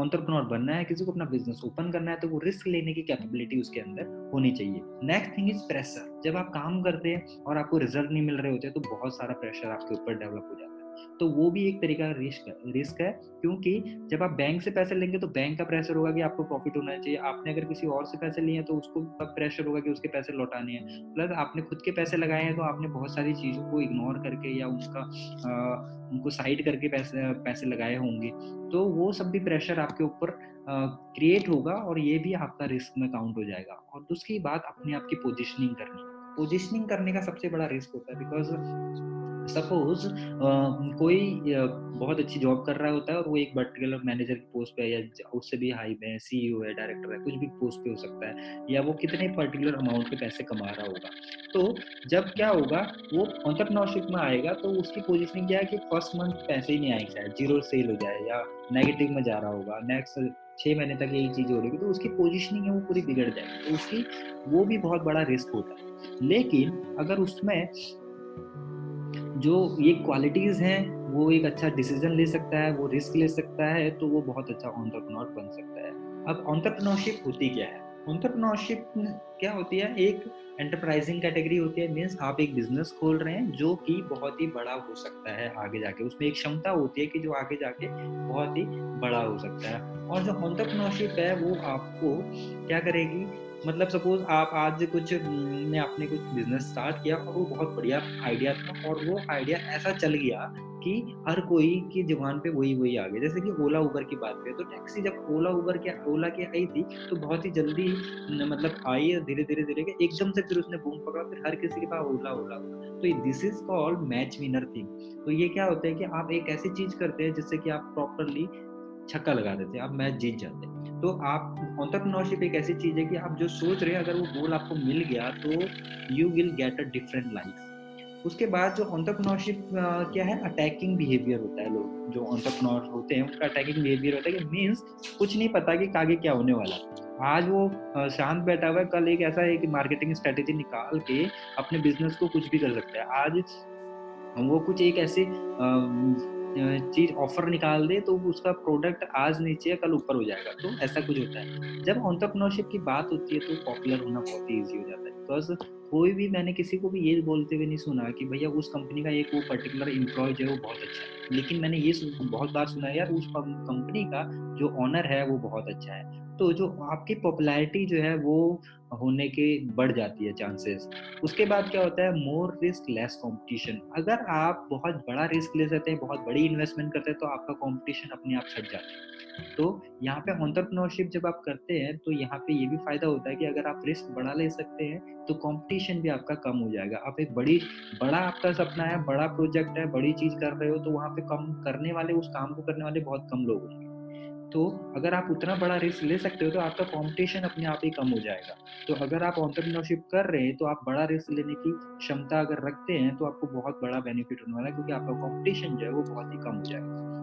ऑन्टरप्रनोर बनना है, किसी को अपना बिज़नेस ओपन करना है तो वो रिस्क लेने की कैपेबिलिटी उसके अंदर होनी चाहिए। नेक्स्ट थिंग इज़ प्रेशर जब आप काम करते हैं और आपको रिज़ल्ट नहीं मिल रहे होते तो बहुत सारा प्रेशर आपके ऊपर डेवलप हो जाता है। तो वो भी एक तरीका रिस्क है रिस्क है क्योंकि जब आप बैंक से पैसे लेंगे तो बैंक का प्रेशर होगा कि आपको प्रॉफिट होना चाहिए। आपने अगर किसी और से पैसे लिए हैं तो उसको प्रेशर होगा कि उसके पैसे लौटाने हैं। प्लस आपने खुद के पैसे लगाए हैं तो आपने बहुत सारी चीज़ों को इग्नोर करके या उसका उनको साइड करके पैसे पैसे लगाए होंगे। तो वो सब भी प्रेशर आपके ऊपर क्रिएट होगा और ये भी आपका रिस्क में काउंट हो जाएगा। और दूसरी बात अपने आप की पोजिशनिंग करनी। पोजिशनिंग करने का सबसे बड़ा रिस्क होता है बिकॉज़ सपोज़ कोई बहुत अच्छी जॉब कर रहा होता है और वो एक पर्टिकुलर मैनेजर की पोस्ट पे है या उससे भी हाई में सीईओ है डायरेक्टर है, कुछ भी पोस्ट पे हो सकता है, या वो कितने पर्टिकुलर अमाउंट के पैसे कमा रहा होगा। तो जब क्या होगा, वो ऑन्टरप्रनोरशिप में आएगा तो उसकी पोजिशनिंग क्या है कि फ़र्स्ट मंथ पैसे ही नहीं आएँगे, शायद ज़ीरो सेल हो जाए या नेगेटिव में जा रहा होगा नेक्स्ट छः महीने तक यही चीज़ हो रही है तो उसकी पोजिशनिंग है वो पूरी बिगड़ जाएगी तो उसकी वो भी बहुत बड़ा रिस्क होता है। लेकिन अगर उसमें जो ये क्वालिटीज़ हैं, वो एक अच्छा डिसीज़न ले सकता है, वो रिस्क ले सकता है तो वो बहुत अच्छा ऑन्टरप्रनोर बन सकता है। अब ऑन्टरप्रनोरशिप होती क्या है? ऑन्टरप्रनोरशिप क्या होती है? एक एंटरप्राइजिंग कैटेगरी होती है मीन्स आप एक बिज़नेस खोल रहे हैं, जो कि बहुत ही बड़ा हो सकता है आगे जाके। उसमें एक क्षमता होती है कि जो आगे जाके बहुत ही बड़ा हो सकता है। और जो ऑन्टरप्रनोरशिप है, वो आपको क्या करेगी? मतलब सपोज़ आप आज कुछ ने आपने कुछ बिज़नेस स्टार्ट किया और वो बहुत बढ़िया आइडिया था और वो आइडिया ऐसा चल गया कि हर कोई की ज़ुबान पे वही वही आ गया। जैसे कि ओला उबर की बात करें तो टैक्सी जब ओला उबर के, ओला के आई थी तो बहुत ही जल्दी मतलब आई और धीरे धीरे धीरे एकदम से फिर उसने बूम पकड़ा, फिर हर किसी के पास ओला ओला तो this is called match winner thing तो ये क्या होता है कि आप एक ऐसी चीज़ करते हैं जिससे कि आप प्रॉपरली छक्का लगा देते हैं आप मैच जीत जाते हैं। तो आप ऑन्टरप्रनोरशिप एक ऐसी चीज़ है कि आप जो सोच रहे हैं, अगर वो गोल आपको मिल गया तो you will get a different life उसके बाद जो ऑन्टरप्रनोरशिप क्या है अटैकिंग बिहेवियर होता है लोग, जो ऑन्टरप्रनोर होते हैं, उनका अटैकिंग बिहेवियर होता है कि मीन्स कुछ नहीं पता कि आगे क्या होने वाला है। आज वो शांत बैठा हुआ है, कल एक ऐसा है कि मार्केटिंग स्ट्रेटेजी निकाल के अपने बिज़नेस को कुछ भी कर सकता है। आज वो कुछ एक ऐसे चीज़ ऑफ़र निकाल दे तो उसका प्रोडक्ट आज नीचे कल ऊपर हो जाएगा। तो ऐसा कुछ होता है। जब ऑन्टरप्रनोरशिप की बात होती है तो पॉपुलर होना बहुत ही ईजी हो जाता है। बिकॉज़ कोई भी, मैंने किसी को भी ये बोलते हुए नहीं सुना कि भैया उस कंपनी का एक वो पर्टिकुलर इम्प्लॉय जो है, वो बहुत अच्छा है। लेकिन मैंने ये बहुत बार सुना है, यार, उस कंपनी का जो ऑनर है, वो बहुत अच्छा है। तो जो आपकी पॉपुलैरिटी जो है, वो होने के बढ़ जाती है चांसेस उसके बाद क्या होता है मोर रिस्क लेस कंपटीशन अगर आप बहुत बड़ा रिस्क ले सकते हैं, बहुत बड़ी इन्वेस्टमेंट करते हैं तो आपका कंपटीशन अपने आप छट जाता है। तो यहाँ पे ऑन्टरप्रनोरशिप जब आप करते हैं तो यहाँ पे ये भी फ़ायदा होता है कि अगर आप रिस्क बड़ा ले सकते हैं तो कंपटीशन भी आपका कम हो जाएगा। आप एक बड़ी, बड़ा आपका सपना है, बड़ा प्रोजेक्ट है, बड़ी चीज़ कर रहे हो तो वहाँ पे कम करने वाले, उस काम को करने वाले बहुत कम लोग होंगे। तो अगर आप उतना बड़ा रिस्क ले सकते हो तो आपका कंपटीशन अपने आप ही कम हो जाएगा। तो अगर आप ऑन्टरप्रीनरशिप कर रहे हैं तो आप बड़ा रिस्क लेने की क्षमता अगर रखते हैं तो आपको बहुत बड़ा बेनिफिट होने वाला है, क्योंकि आपका कॉम्पिटिशन जो है वो बहुत ही कम हो जाएगा।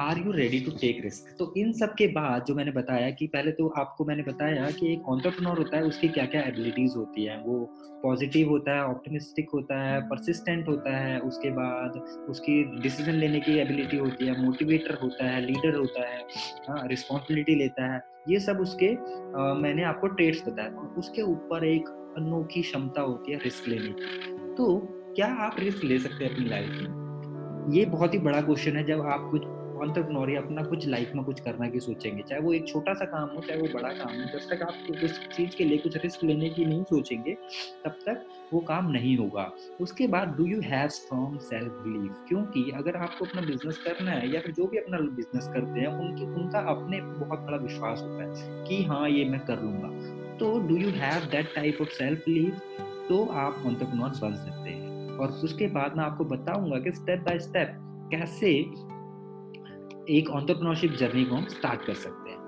Are you ready to take risk? तो इन सब के बाद जो मैंने बताया कि पहले तो आपको मैंने बताया कि एक ऑन्टरप्रनोर होता है उसकी क्या क्या एबिलिटीज होती है? वो पॉजिटिव होता है ऑप्टिमिस्टिक होता है परसिस्टेंट होता है उसके बाद उसकी डिसीज़न लेने की एबिलिटी होती है मोटिवेटर होता है लीडर होता है रिस्पॉन्सिबिलिटी हाँ, लेता है। ये सब उसके आ, मैंने आपको ट्रेड्स बताया उसके ऊपर एक अनोखी क्षमता होती है रिस्क लेने की। तो क्या आप रिस्क ले सकते हैं अपनी लाइफ में? ये बहुत ही बड़ा क्वेश्चन है जब आप कुछ ऑन्टरप्रनोर या अपना कुछ लाइफ में कुछ करना की सोचेंगे, चाहे वो एक छोटा सा काम हो, चाहे वो बड़ा काम हो, जब तक आप उस चीज़ के लिए कुछ रिस्क लेने की नहीं सोचेंगे, तब तक वो काम नहीं होगा। उसके बाद do you have strong self believe क्योंकि अगर आपको अपना बिज़नेस करना है, या फिर जो भी अपना बिज़नेस करते हैं, उनकी, उनका अपने बहुत बड़ा विश्वास होता है कि हाँ ये मैं कर लूँगा। तो do you have that type of self believe तो आप ऑन्टरप्रनोर बन सकते हैं। और उसके बाद मैं आपको बताऊँगा कि स्टेप बाय स्टेप कैसे एक ऑन्टरप्रनोरशिप जर्नी को हम स्टार्ट कर सकते हैं।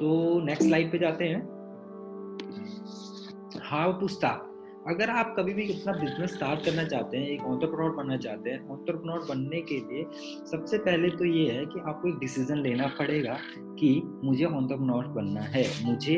तो नेक्स्ट स्लाइड पे जाते हैं। हाउ टू स्टार्ट अगर आप कभी भी अपना बिज़नेस स्टार्ट करना चाहते हैं, एक ऑन्टरप्रनोर बनना चाहते हैं ऑन्टरप्रनोर बनने के लिए सबसे पहले तो ये है कि आपको एक डिसीज़न लेना पड़ेगा कि मुझे ऑन्टरप्रनोर बनना है। मुझे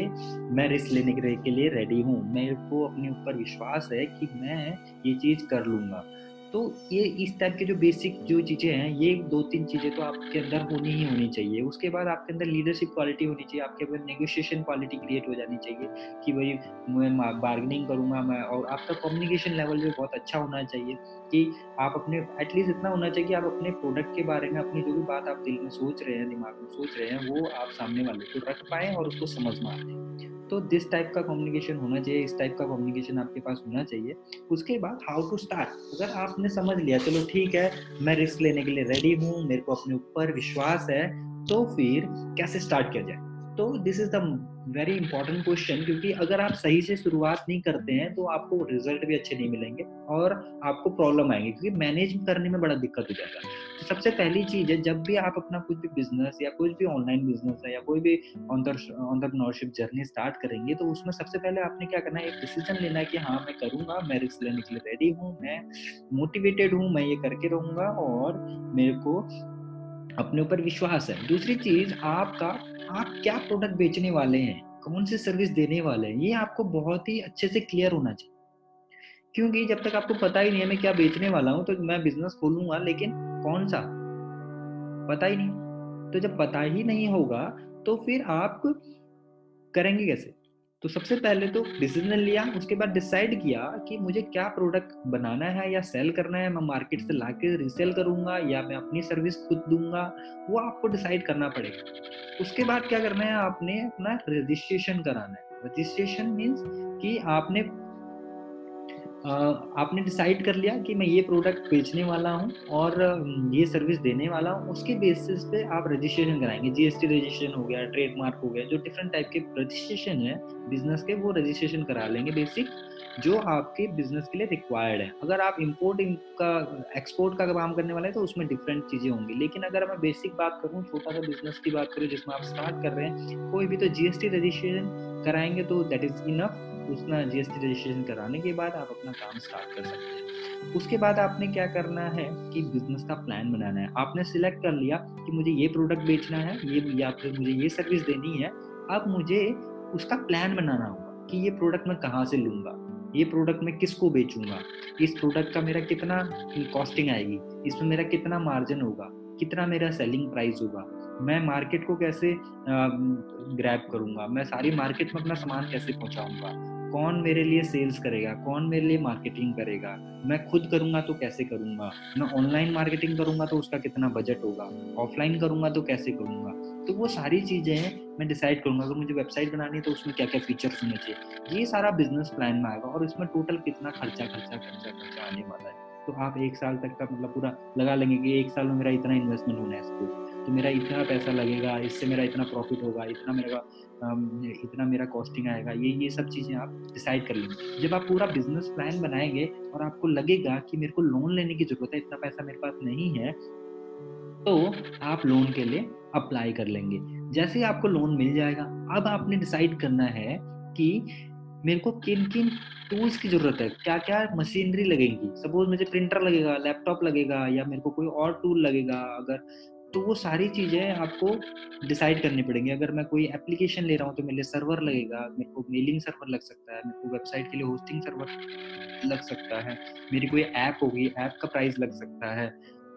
मैं रिस्क लेने के लिए रेडी हूँ। मेरे को अपने ऊपर विश्वास है कि मैं ये चीज़ कर लूँगा। तो ये इस टाइप के जो बेसिक जो चीज़ें हैं, ये दो तीन चीज़ें तो आपके अंदर होनी ही होनी चाहिए। उसके बाद आपके अंदर लीडरशिप क्वालिटी होनी चाहिए, आपके अंदर नेगोशिएशन क्वालिटी क्रिएट हो जानी चाहिए कि भाई मैं बार्गेनिंग करूँगा मैं और आपका कम्युनिकेशन लेवल भी बहुत अच्छा होना चाहिए कि आप अपने एटलीस्ट इतना होना चाहिए कि आप अपने प्रोडक्ट के बारे में, अपनी जो भी बात आप दिल में सोच रहे हैं, दिमाग में सोच रहे हैं, वो आप सामने वाले को रख पाएँ और उसको समझ में आ तो दिस टाइप का कम्युनिकेशन होना चाहिए, इस टाइप का कम्युनिकेशन आपके पास होना चाहिए। उसके बाद हाउ टू स्टार्ट अगर आपने समझ लिया, चलो ठीक है, मैं रिस्क लेने के लिए रेडी हूँ, मेरे को अपने ऊपर विश्वास है तो फिर कैसे स्टार्ट किया जाए? तो this is the very important question क्योंकि अगर आप सही से शुरुआत नहीं करते हैं तो आपको रिज़ल्ट भी अच्छे नहीं मिलेंगे और आपको प्रॉब्लम आएँगे, क्योंकि मैनेज करने में बड़ा दिक्कत हो जाएगा तो सबसे पहली चीज़ है, जब भी आप अपना कुछ भी बिज़नेस या कुछ भी ऑनलाइन बिज़नेस है या कोई भी ऑन्टरप्रनोरशिप जर्नी स्टार्ट करेंगे तो उसमें सबसे पहले आपने क्या करना है, एक डिसीज़न लेना है कि हाँ मैं करूँगा, मैं रिस्क लेने के लिए रेडी हूँ, मैं मोटिवेटेड हूँ, मैं ये करके रहूँगा और मेरे को अपने ऊपर विश्वास है। दूसरी चीज़, आपका, आप क्या प्रोडक्ट बेचने वाले हैं? कौन सी सर्विस देने वाले हैं? ये आपको बहुत ही अच्छे से क्लियर होना चाहिए। क्योंकि जब तक आपको पता ही नहीं है मैं क्या बेचने वाला हूँ तो मैं बिज़नेस खोलूँगा, लेकिन कौन सा? पता ही नहीं। तो जब पता ही नहीं होगा तो फिर आप करेंगे कैसे? तो सबसे पहले तो डिसीज़न लिया, उसके बाद डिसाइड किया कि मुझे क्या प्रोडक्ट बनाना है या सेल करना है, मैं मार्केट से लाके रीसेल करूँगा या मैं अपनी सर्विस खुद दूँगा, वो आपको डिसाइड करना पड़ेगा। उसके बाद क्या करना है, आपने अपना रजिस्ट्रेशन कराना है। रजिस्ट्रेशन मीन्स कि आपने आपने डिसाइड कर लिया कि मैं ये प्रोडक्ट बेचने वाला हूँ और ये सर्विस देने वाला हूँ। उसके बेसिस पे आप रजिस्ट्रेशन कराएँगे। जीएसटी रजिस्ट्रेशन हो गया ट्रेडमार्क हो गया, जो डिफरेंट टाइप के रजिस्ट्रेशन है बिज़नेस के, वो रजिस्ट्रेशन करा लेंगे बेसिक जो आपके बिज़नेस के लिए रिक्वायर्ड है। अगर आप इम्पोर्ट का एक्सपोर्ट का काम करने वाले हैं तो उसमें डिफरेंट चीज़ें होंगी। लेकिन अगर मैं बेसिक बात करूँ, छोटा सा बिज़नेस की बात करूँ, जिसमें आप स्टार्ट कर रहे हैं, कोई भी तो जीएसटी रजिस्ट्रेशन कराएँगे तो दैट इज़ इनफ उसका जीएसटी रजिस्ट्रेशन कराने के बाद आप अपना काम स्टार्ट कर सकते हैं। उसके बाद आपने क्या करना है कि बिज़नेस का प्लान बनाना है। आपने सिलेक्ट कर लिया कि मुझे ये प्रोडक्ट बेचना है, ये या फिर मुझे ये सर्विस देनी है, अब मुझे उसका प्लान बनाना होगा कि ये प्रोडक्ट मैं कहाँ से लूँगा, ये प्रोडक्ट मैं किसको बेचूँगा, इस प्रोडक्ट का मेरा कितना कॉस्टिंग आएगी, इसमें मेरा कितना मार्जिन होगा, कितना मेरा सेलिंग प्राइस होगा, मैं मार्केट को कैसे ग्रैप करूँगा, मैं सारी मार्केट में अपना सामान कैसे पहुंचाऊँगा कौन मेरे लिए सेल्स करेगा, कौन मेरे लिए मार्केटिंग करेगा? मैं खुद करूँगा तो कैसे करूँगा? मैं ऑनलाइन मार्केटिंग करूँगा तो उसका कितना बजट होगा? ऑफलाइन करूँगा तो कैसे करूँगा? तो वो सारी चीज़ें हैं, मैं डिसाइड करूँगा अगर मुझे वेबसाइट बनानी है तो उसमें क्या क्या फीचर्स होने चाहिए। ये सारा बिज़नेस प्लान में आएगा और इसमें टोटल कितना खर्चा खर्चा खर्चा खर्चा आने वाला है। तो आप एक साल तक का मतलब पूरा लगा लेंगे कि एक साल में मेरा इतना इन्वेस्टमेंट होना है सपोज़ तो मेरा इतना पैसा लगेगा, इससे मेरा इतना प्रॉफिट होगा, इतना मेरा इतना मेरा कॉस्टिंग आएगा, ये ये सब चीज़ें आप डिसाइड कर लेंगे। जब आप पूरा बिज़नेस प्लान बनाएँगे और आपको लगेगा कि मेरे को लोन लेने की ज़रूरत है, इतना पैसा मेरे पास नहीं है तो आप लोन के लिए अप्लाई कर लेंगे। जैसे ही आपको लोन मिल जाएगा, अब आपने डिसाइड करना है कि मेरे को किन किन टूल्स की ज़रूरत है क्या क्या मशीनरी लगेगी। सपोज़ मुझे प्रिंटर लगेगा लैपटॉप लगेगा, या मेरे को कोई और टूल लगेगा, अगर तो वो सारी चीज़ें आपको डिसाइड करनी पड़ेंगी। अगर मैं कोई एप्लीकेशन ले रहा हूँ तो मेरे लिए सर्वर लगेगा, मेरे को मेलिंग सर्वर लग सकता है, मेरे को वेबसाइट के लिए होस्टिंग सर्वर लग सकता है, मेरी कोई ऐप होगी ऐप का प्राइस लग सकता है।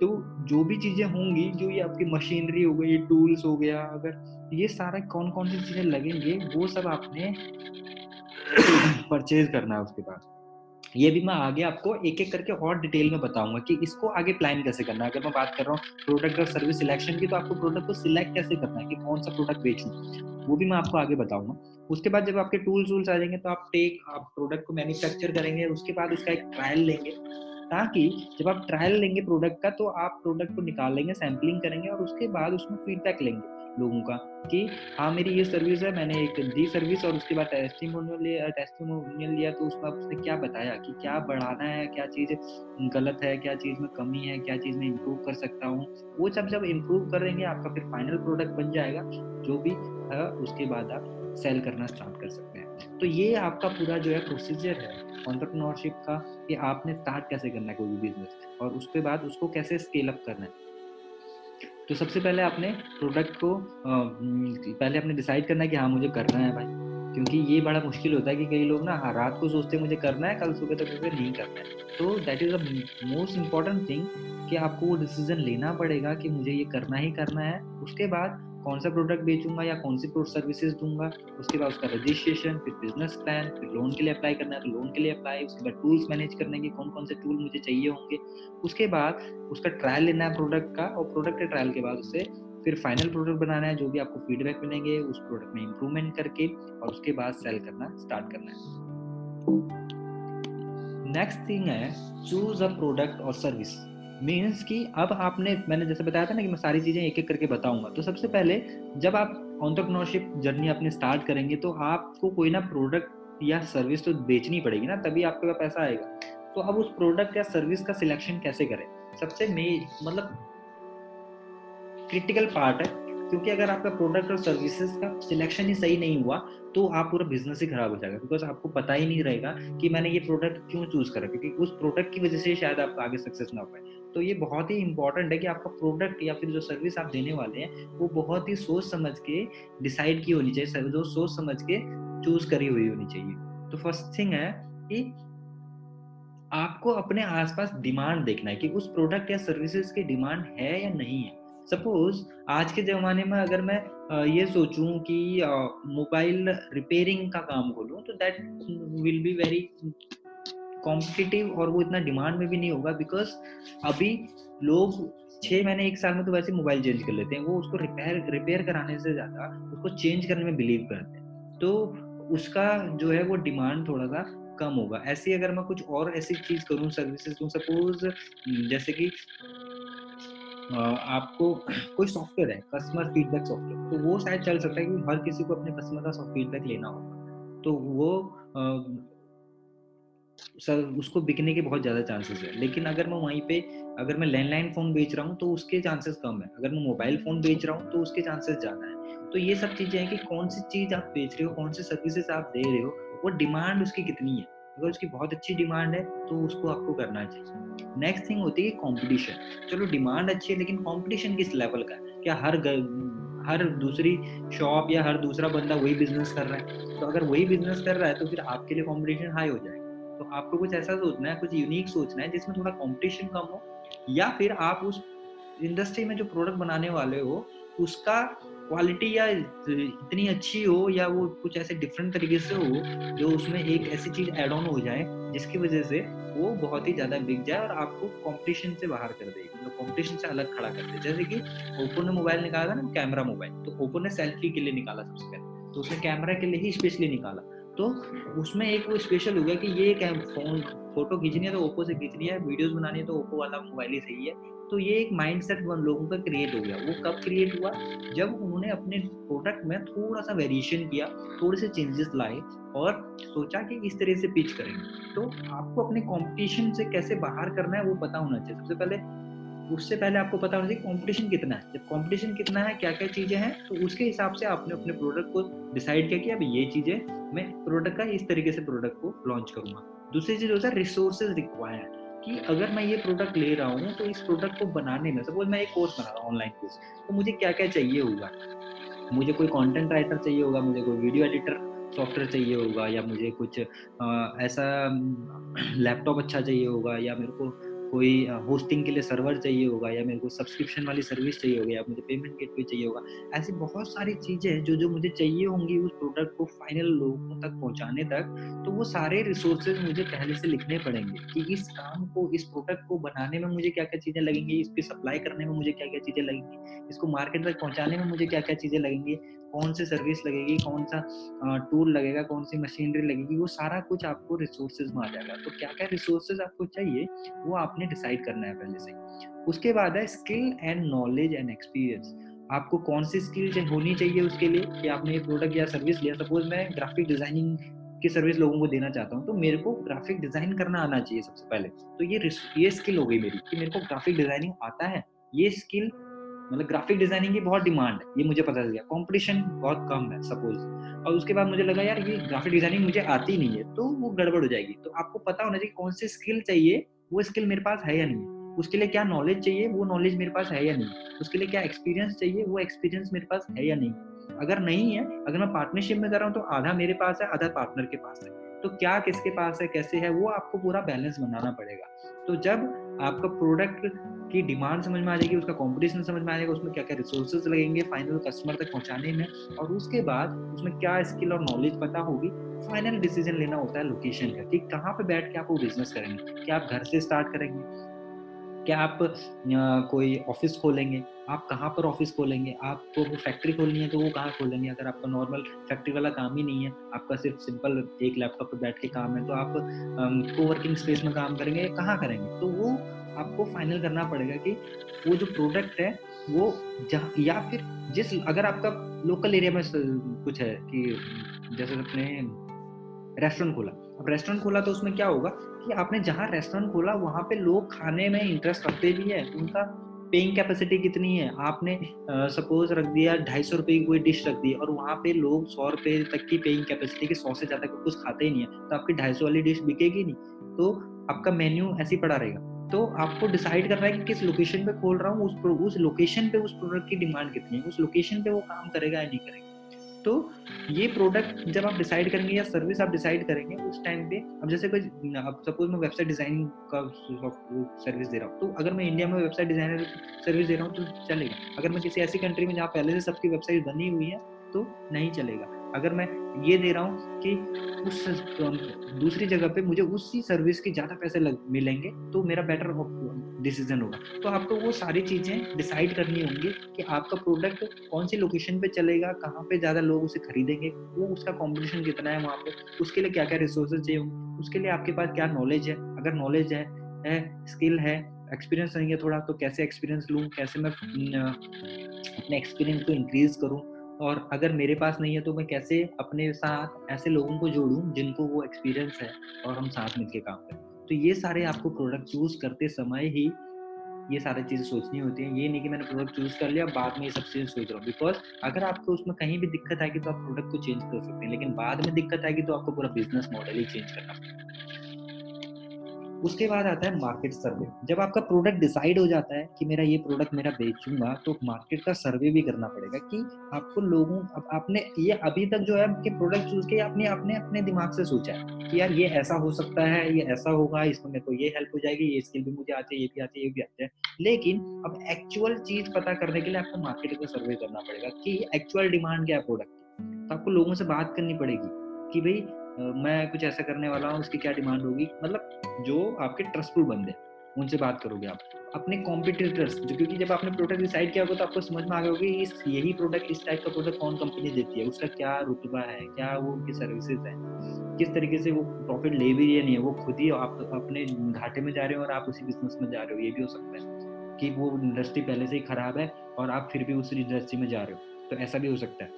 तो जो भी चीज़ें होंगी, जो ये आपकी मशीनरी हो गई टूल्स हो गया, अगर ये सारा कौन कौन सी चीज़ें लगेंगे, वो सब आपने (coughs) परचेज करना है उसके बाद। ये भी मैं आगे आपको एक एक करके और डिटेल में बताऊँगा कि इसको आगे प्लान कैसे करना है। अगर मैं बात कर रहा हूँ प्रोडक्ट और सर्विस सिलेक्शन की तो आपको प्रोडक्ट को सिलेक्ट कैसे करना है कि कौन सा प्रोडक्ट बेचूँ वो भी मैं आपको आगे बताऊँगा। उसके बाद जब आपके टूल्स वूल्स आ जाएँगे तो आप टेक आप प्रोडक्ट को मैन्युफैक्चर करेंगे, उसके बाद उसका एक ट्रायल लेंगे, ताकि जब आप ट्रायल लेंगे प्रोडक्ट का तो आप प्रोडक्ट को निकाल लेंगे सैम्पलिंग करेंगे और उसके बाद उसमें फीडबैक लेंगे। लोगों का कि हाँ मेरी ये सर्विस है, मैंने एक दी सर्विस और उसके बाद टेस्टिमोनियल लिया टेस्टिमोनियल लिया तो उसमें उसने क्या बताया कि क्या बढ़ाना है, क्या चीज़ गलत है, क्या चीज़ में कमी है, क्या चीज़ में इम्प्रूव कर सकता हूँ? वो सब जब इम्प्रूव करेंगे, आपका फिर फाइनल प्रोडक्ट बन जाएगा, जो भी है उसके बाद आप सेल करना स्टार्ट कर सकते हैं। तो ये आपका पूरा जो है प्रोसीजर है ऑन्टरप्रनोरशिप का, कि आपने स्टार्ट कैसे करना है कोई भी बिज़नेस और उसके बाद उसको कैसे स्केल अप करना है। तो सबसे पहले आपने प्रोडक्ट को पहले आपने डिसाइड करना है कि हाँ मुझे करना है भाई। क्योंकि ये बड़ा मुश्किल होता है कि कई लोग ना हाँ रात को सोचते मुझे करना है, कल सुबह तक मुझे नहीं करना है। तो that is the most important thing कि आपको वो डिसीज़न लेना पड़ेगा कि मुझे ये करना ही करना है। उसके बाद कौन सा प्रोडक्ट बेचूँगा या कौन सी सर्विसेज़ दूँगा, उसके बाद उसका रजिस्ट्रेशन फिर बिज़नेस प्लान फिर लोन के लिए अप्लाई करना है तो लोन के लिए अप्लाई उसके बाद टूल्स मैनेज करने के कौन कौन से टूल मुझे चाहिए होंगे। उसके बाद उसका ट्रायल लेना है प्रोडक्ट का और प्रोडक्ट के ट्रायल के बाद उसे फिर फाइनल प्रोडक्ट बनाना है, जो भी आपको फीडबैक मिलेंगे, उस प्रोडक्ट में इम्प्रूवमेंट करके और उसके बाद सेल करना स्टार्ट करना है। नेक्स्ट थिंग है चूज़ अ प्रोडक्ट और सर्विस मीन्स कि अब आपने, मैंने जैसे बताया था ना कि मैं सारी चीज़ें एक एक करके बताऊँगा। तो सबसे पहले, जब आप ऑन्टरप्रनोरशिप जर्नी अपनी स्टार्ट करेंगे तो आपको कोई ना प्रोडक्ट या सर्विस तो बेचनी पड़ेगी ना, तभी आपके पास पैसा आएगा। तो अब उस प्रोडक्ट या सर्विस का सिलेक्शन कैसे करें? सबसे मेन मतलब क्रिटिकल पार्ट है, क्योंकि अगर आपका प्रोडक्ट और सर्विसेज़ का सिलेक्शन ही सही नहीं हुआ तो आप पूरा बिज़नेस ही खराब हो जाएगा। बिकॉज़ आपको पता ही नहीं रहेगा कि मैंने ये प्रोडक्ट क्यों चूज़ करा? क्योंकि उस प्रोडक्ट की वजह से शायद आप आगे सक्सेस ना हो पाए। तो ये बहुत ही इंपॉर्टेंट है कि आपका प्रोडक्ट या फिर जो सर्विस आप देने वाले हैं, वो बहुत ही सोच समझ के डिसाइड की होनी चाहिए जो सोच समझ के चूज़ करी हुई होनी चाहिए। तो फ़र्स्ट थिंग है कि आपको अपने आसपास डिमांड देखना है कि उस प्रोडक्ट या सर्विसेज़ की डिमांड है या नहीं है। सपोज़ आज के ज़माने में अगर मैं ये सोचूं कि मोबाइल रिपेयरिंग का काम खोलूं तो that will be very competitive और वो इतना डिमांड में भी नहीं होगा बिकॉज़ अभी लोग छह महीने, एक साल में तो वैसे मोबाइल चेंज कर लेते हैं। वो उसको रिपेयर रिपेयर कराने से ज़्यादा उसको चेंज करने में बिलीव करते हैं। तो उसका जो है वो डिमांड थोड़ा सा कम होगा। ऐसे अगर मैं कुछ और ऐसी चीज़ करूँ सर्विसेज़ दूँ सपोज़ जैसे कि आपको कोई सॉफ्टवेयर है कस्टमर फीडबैक सॉफ्टवेयर तो वो शायद चल सकता है कि हर किसी को अपने कस्टमर का फीडबैक लेना होगा। तो वो सर, उसको बिकने के बहुत ज़्यादा चांसेस है। लेकिन अगर मैं वहीं पे, अगर मैं लैंडलाइन फ़ोन बेच रहा हूँ तो उसके चांसेस कम है। अगर मैं मोबाइल फ़ोन बेच रहा हूँ तो उसके चांसेस ज़्यादा है। तो ये सब चीज़ें हैं कि कौन सी चीज़ आप बेच रहे हो कौन सी सर्विसेज़ आप दे रहे हो, वो डिमांड उसकी कितनी है? अगर उसकी बहुत अच्छी डिमांड है तो उसको आपको करना चाहिए। नेक्स्ट थिंग होती है कंपटीशन चलो, डिमांड अच्छी है, लेकिन कंपटीशन किस लेवल का है? क्या हर हर दूसरी शॉप या हर दूसरा बंदा वही बिज़नेस कर रहा है? तो अगर वही बिज़नेस कर रहा है तो फिर आपके लिए कॉम्पिटिशन हाई हो जाएगा। तो आपको कुछ ऐसा सोचना है, कुछ यूनिक सोचना है, जिसमें थोड़ा कंपटीशन कम हो, या फिर आप उस इंडस्ट्री में जो प्रोडक्ट बनाने वाले हो, उसका क्वालिटी या इतनी अच्छी हो, या वो कुछ ऐसे डिफरेंट तरीके से हो, जो उसमें एक ऐसी चीज़ एड ऑन हो जाए, जिसकी वजह से वो बहुत ही ज़्यादा बिक जाए और आपको कंपटीशन से बाहर कर देगी। मतलब कंपटीशन से अलग खड़ा कर दे जैसे कि ओप्पो ने मोबाइल निकाला था ना कैमरा मोबाइल तो ओप्पो ने सेल्फी के लिए निकाला सबसे पहले। तो उसने कैमरा के लिए ही स्पेशली निकाला। तो उसमें एक वो स्पेशल हो गया कि ये क्या फ़ोन फ़ोटो खींचनी है तो ओप्पो से खींचनी है वीडियोस बनानी है तो ओप्पो वाला मोबाइल ही सही है। तो ये एक माइंड सेट लोगों का क्रिएट हो गया। वो कब क्रिएट हुआ? जब उन्होंने अपने प्रोडक्ट में थोड़ा सा वेरिएशन किया थोड़े से चेंजेस लाए और सोचा कि इस तरह से पिच करेंगे। तो आपको अपने कंपटीशन से कैसे बाहर करना है वो पता होना चाहिए। सबसे पहले उससे पहले आपको पता होना चाहिए कंपटीशन कितना है। जब कंपटीशन कितना है क्या क्या चीज़ें हैं तो उसके हिसाब से आपने अपने प्रोडक्ट को डिसाइड किया कि अब ये चीज़ें मैं प्रोडक्ट का इस तरीके से प्रोडक्ट को लॉन्च करूँगा। दूसरी चीज़ होता है रिसोर्सेज रिक्वायर्ड कि अगर मैं ये प्रोडक्ट ले रहा हूँ तो इस प्रोडक्ट को बनाने में सपोज़ मैं एक कोर्स बना रहा हूँ ऑनलाइन कोर्स तो मुझे क्या क्या चाहिए होगा? मुझे कोई कंटेंट राइटर चाहिए होगा मुझे कोई वीडियो एडिटर सॉफ्टवेयर चाहिए होगा या मुझे कुछ आ, ऐसा लैपटॉप अच्छा चाहिए होगा या मेरे को कोई होस्टिंग के लिए सर्वर चाहिए होगा या मेरे को सब्सक्रिप्शन वाली सर्विस चाहिए होगी या मुझे पेमेंट गेटवे चाहिए होगा, ऐसी बहुत सारी चीज़ें हैं जो जो मुझे चाहिए होंगी उस प्रोडक्ट को फाइनल लोगों तक पहुँचाने तक तो वो सारे रिसोर्सेज मुझे पहले से लिखने पड़ेंगे कि इस काम को, इस प्रोडक्ट को बनाने में मुझे क्या क्या चीज़ें लगेंगी, इसकी सप्लाई करने में मुझे क्या क्या चीज़ें लगेंगी, इसको मार्केट तक पहुँचाने में मुझे क्या क्या चीज़ें लगेंगी कौन सी सर्विस लगेगी कौन सा टूल लगेगा कौन सी मशीनरी लगेगी, वो सारा कुछ आपको रिसोर्सेज में आ जाएगा। तो क्या क्या रिसोर्सेज आपको चाहिए, वो आपने डिसाइड करना है पहले से उसके बाद है skill and knowledge and experience आपको कौन सी स्किल होनी चाहिए उसके लिए कि आपने ये प्रोडक्ट या सर्विस लिया। सपोज़ मैं ग्राफिक डिज़ाइनिंग की सर्विस लोगों को देना चाहता हूँ तो मेरे को ग्राफिक डिज़ाइन करना आना चाहिए सबसे पहले। तो ये ये स्किल हो गई मेरी कि मेरे को ग्राफिक डिज़ाइनिंग आता है। ये स्किल मतलब ग्राफिक डिज़ाइनिंग की बहुत डिमांड है, ये मुझे पता चल गया। कॉम्पिटिशन बहुत कम है सपोज़ और उसके बाद मुझे लगा, यार, ये ग्राफिक डिज़ाइनिंग मुझे आती नहीं है तो वो गड़बड़ हो जाएगी। तो आपको पता होना चाहिए कौन सी स्किल चाहिए, वो स्किल मेरे पास है या नहीं उसके लिए क्या नॉलेज चाहिए, वो नॉलेज मेरे पास है या नहीं उसके लिए क्या एक्सपीरियंस चाहिए, वो एक्सपीरियंस मेरे पास है या नहीं अगर नहीं है, अगर मैं पार्टनरशिप में कर रहा हूँ तो आधा मेरे पास है, आधा पार्टनर के पास है। तो क्या किसके पास है, कैसे है, वो आपको पूरा बैलेंस बनाना पड़ेगा। तो जब आपका प्रोडक्ट की डिमांड समझ में आ जाएगी, उसका कॉम्पिटिशन समझ में आ जाएगा, उसमें क्या क्या रिसोर्सेज लगेंगे फाइनल कस्टमर तक पहुँचाने में, और उसके बाद उसमें क्या स्किल और नॉलेज पता होगी फाइनल डिसीज़न लेना होता है लोकेशन का। कि कहाँ पे बैठ के आप वो बिज़नेस करेंगे? क्या आप घर से स्टार्ट करेंगे? क्या आप कोई ऑफ़िस खोलेंगे? आप कहाँ पर ऑफ़िस खोलेंगे? आपको वो फैक्ट्री खोलनी है तो वो कहाँ खोलेंगे? अगर आपका नॉर्मल फैक्ट्री वाला काम ही नहीं है, आपका सिर्फ़ सिंपल एक लैपटॉप पर बैठ के काम है तो आप को वर्किंग स्पेस में काम करेंगे, कहाँ करेंगे? तो वो आपको फाइनल करना पड़ेगा कि वो जो प्रोडक्ट है, वो जहाँ, या फिर जिस, अगर आपका लोकल एरिया में कुछ है कि जैसे अपने रेस्टोरेंट खोला अब रेस्टोरेंट खोला तो उसमें क्या होगा कि आपने जहाँ रेस्टोरेंट खोला वहाँ पे लोग खाने में इंटरेस्ट रखते भी है। उनका पेइंग कैपेसिटी कितनी है? आपने सपोज़ uh, रख दिया ढाई सौ रुपये की कोई डिश रख दी और वहाँ पे लोग सौ रुपये तक की पेइंग कैपेसिटी के सौ से ज़्यादा कुछ खाते ही नहीं है तो आपकी ढाई सौ वाली डिश बिकेगी नहीं। तो आपका मेन्यू ऐसे पड़ा रहेगा। तो आपको डिसाइड करना है कि किस लोकेशन पे खोल रहा हूँ उस उस लोकेशन पे उस प्रोडक्ट की डिमांड कितनी है उस लोकेशन पे वो काम करेगा या नहीं करेगा। तो ये प्रोडक्ट जब आप डिसाइड करेंगे या सर्विस आप डिसाइड करेंगे, उस टाइम पे अब जैसे कोई, अब सपोज़ मैं वेबसाइट डिज़ाइन का सर्विस दे रहा हूँ तो अगर मैं इंडिया में वेबसाइट डिज़ाइनर सर्विस दे रहा हूँ तो चलेगा। अगर मैं किसी ऐसी कंट्री में जहाँ पहले से सबकी वेबसाइट बनी हुई है तो नहीं चलेगा। अगर मैं ये दे रहा हूँ कि उस दूसरी जगह पे मुझे उसी सर्विस के ज़्यादा पैसे लग मिलेंगे तो मेरा बेटर डिसीज़न होगा। तो आपको वो सारी चीज़ें डिसाइड करनी होंगी कि आपका प्रोडक्ट कौन सी लोकेशन पे चलेगा कहाँ पे ज़्यादा लोग उसे खरीदेंगे वो उसका कॉम्पिटिशन कितना है वहाँ पे उसके लिए क्या क्या रिसोर्सेज चाहिए होंगे उसके लिए आपके पास क्या नॉलेज है? अगर नॉलेज है, है स्किल है एक्सपीरियंस नहीं है थोड़ा तो कैसे एक्सपीरियंस लूँ कैसे मैं अपने एक्सपीरियंस को इंक्रीज करूँ? और अगर मेरे पास नहीं है तो मैं कैसे अपने साथ ऐसे लोगों को जोड़ूं जिनको वो एक्सपीरियंस है और हम साथ मिलकर काम करें? तो ये सारे आपको प्रोडक्ट चूज़ करते समय ही ये सारी चीज़ें सोचनी होती हैं। ये नहीं कि मैंने प्रोडक्ट चूज़ कर लिया, बाद में ये सब चीज़ें सोच रहा हूँ। बिकॉज़ अगर आपको उसमें कहीं भी दिक्कत आएगी तो आप प्रोडक्ट को चेंज कर सकते हैं, लेकिन बाद में दिक्कत आएगी तो आपको पूरा बिज़नेस मॉडल ही चेंज करना पड़ेगा। उसके बाद आता है मार्केट सर्वे जब आपका प्रोडक्ट डिसाइड हो जाता है कि मेरा ये प्रोडक्ट मेरा बेचूँगा तो मार्केट का सर्वे भी करना पड़ेगा कि आपको लोगों, अब आपने, ये अभी तक जो है कि प्रोडक्ट चूज़ किया आपने अपने अपने दिमाग से सोचा है कि यार ये ऐसा हो सकता है, ये ऐसा होगा, इसमें मेरे को ये हेल्प हो जाएगी, ये स्किल भी मुझे आती है, ये भी आती है, ये भी आती है. लेकिन अब एक्चुअल चीज़ पता करने के लिए आपको मार्केट का सर्वे करना पड़ेगा कि एक्चुअल डिमांड क्या है प्रोडक्ट तो आपको लोगों से बात करनी पड़ेगी कि भाई मैं कुछ ऐसा करने वाला हूँ, उसकी क्या डिमांड होगी? मतलब जो आपके ट्रस्टफुल बंदे उनसे बात करोगे आप। अपने कॉम्पिटिटर्स जो क्योंकि जब आपने प्रोडक्ट डिसाइड किया होगा तो आपको समझ में आ गया होगा इस, यही प्रोडक्ट इस टाइप का प्रोडक्ट कौन कंपनी देती है? उसका क्या रुतबा है? क्या वो उनकी सर्विसेज़ है? किस तरीके से वो प्रॉफिट ले भी है, नहीं है? वो खुद ही आप, अपने घाटे में जा रहे हो और आप उसी बिज़नेस में जा रहे हो। ये भी हो सकता है कि वो इंडस्ट्री पहले से ही खराब है और आप फिर भी उस इंडस्ट्री में जा रहे हो। तो ऐसा भी हो सकता है।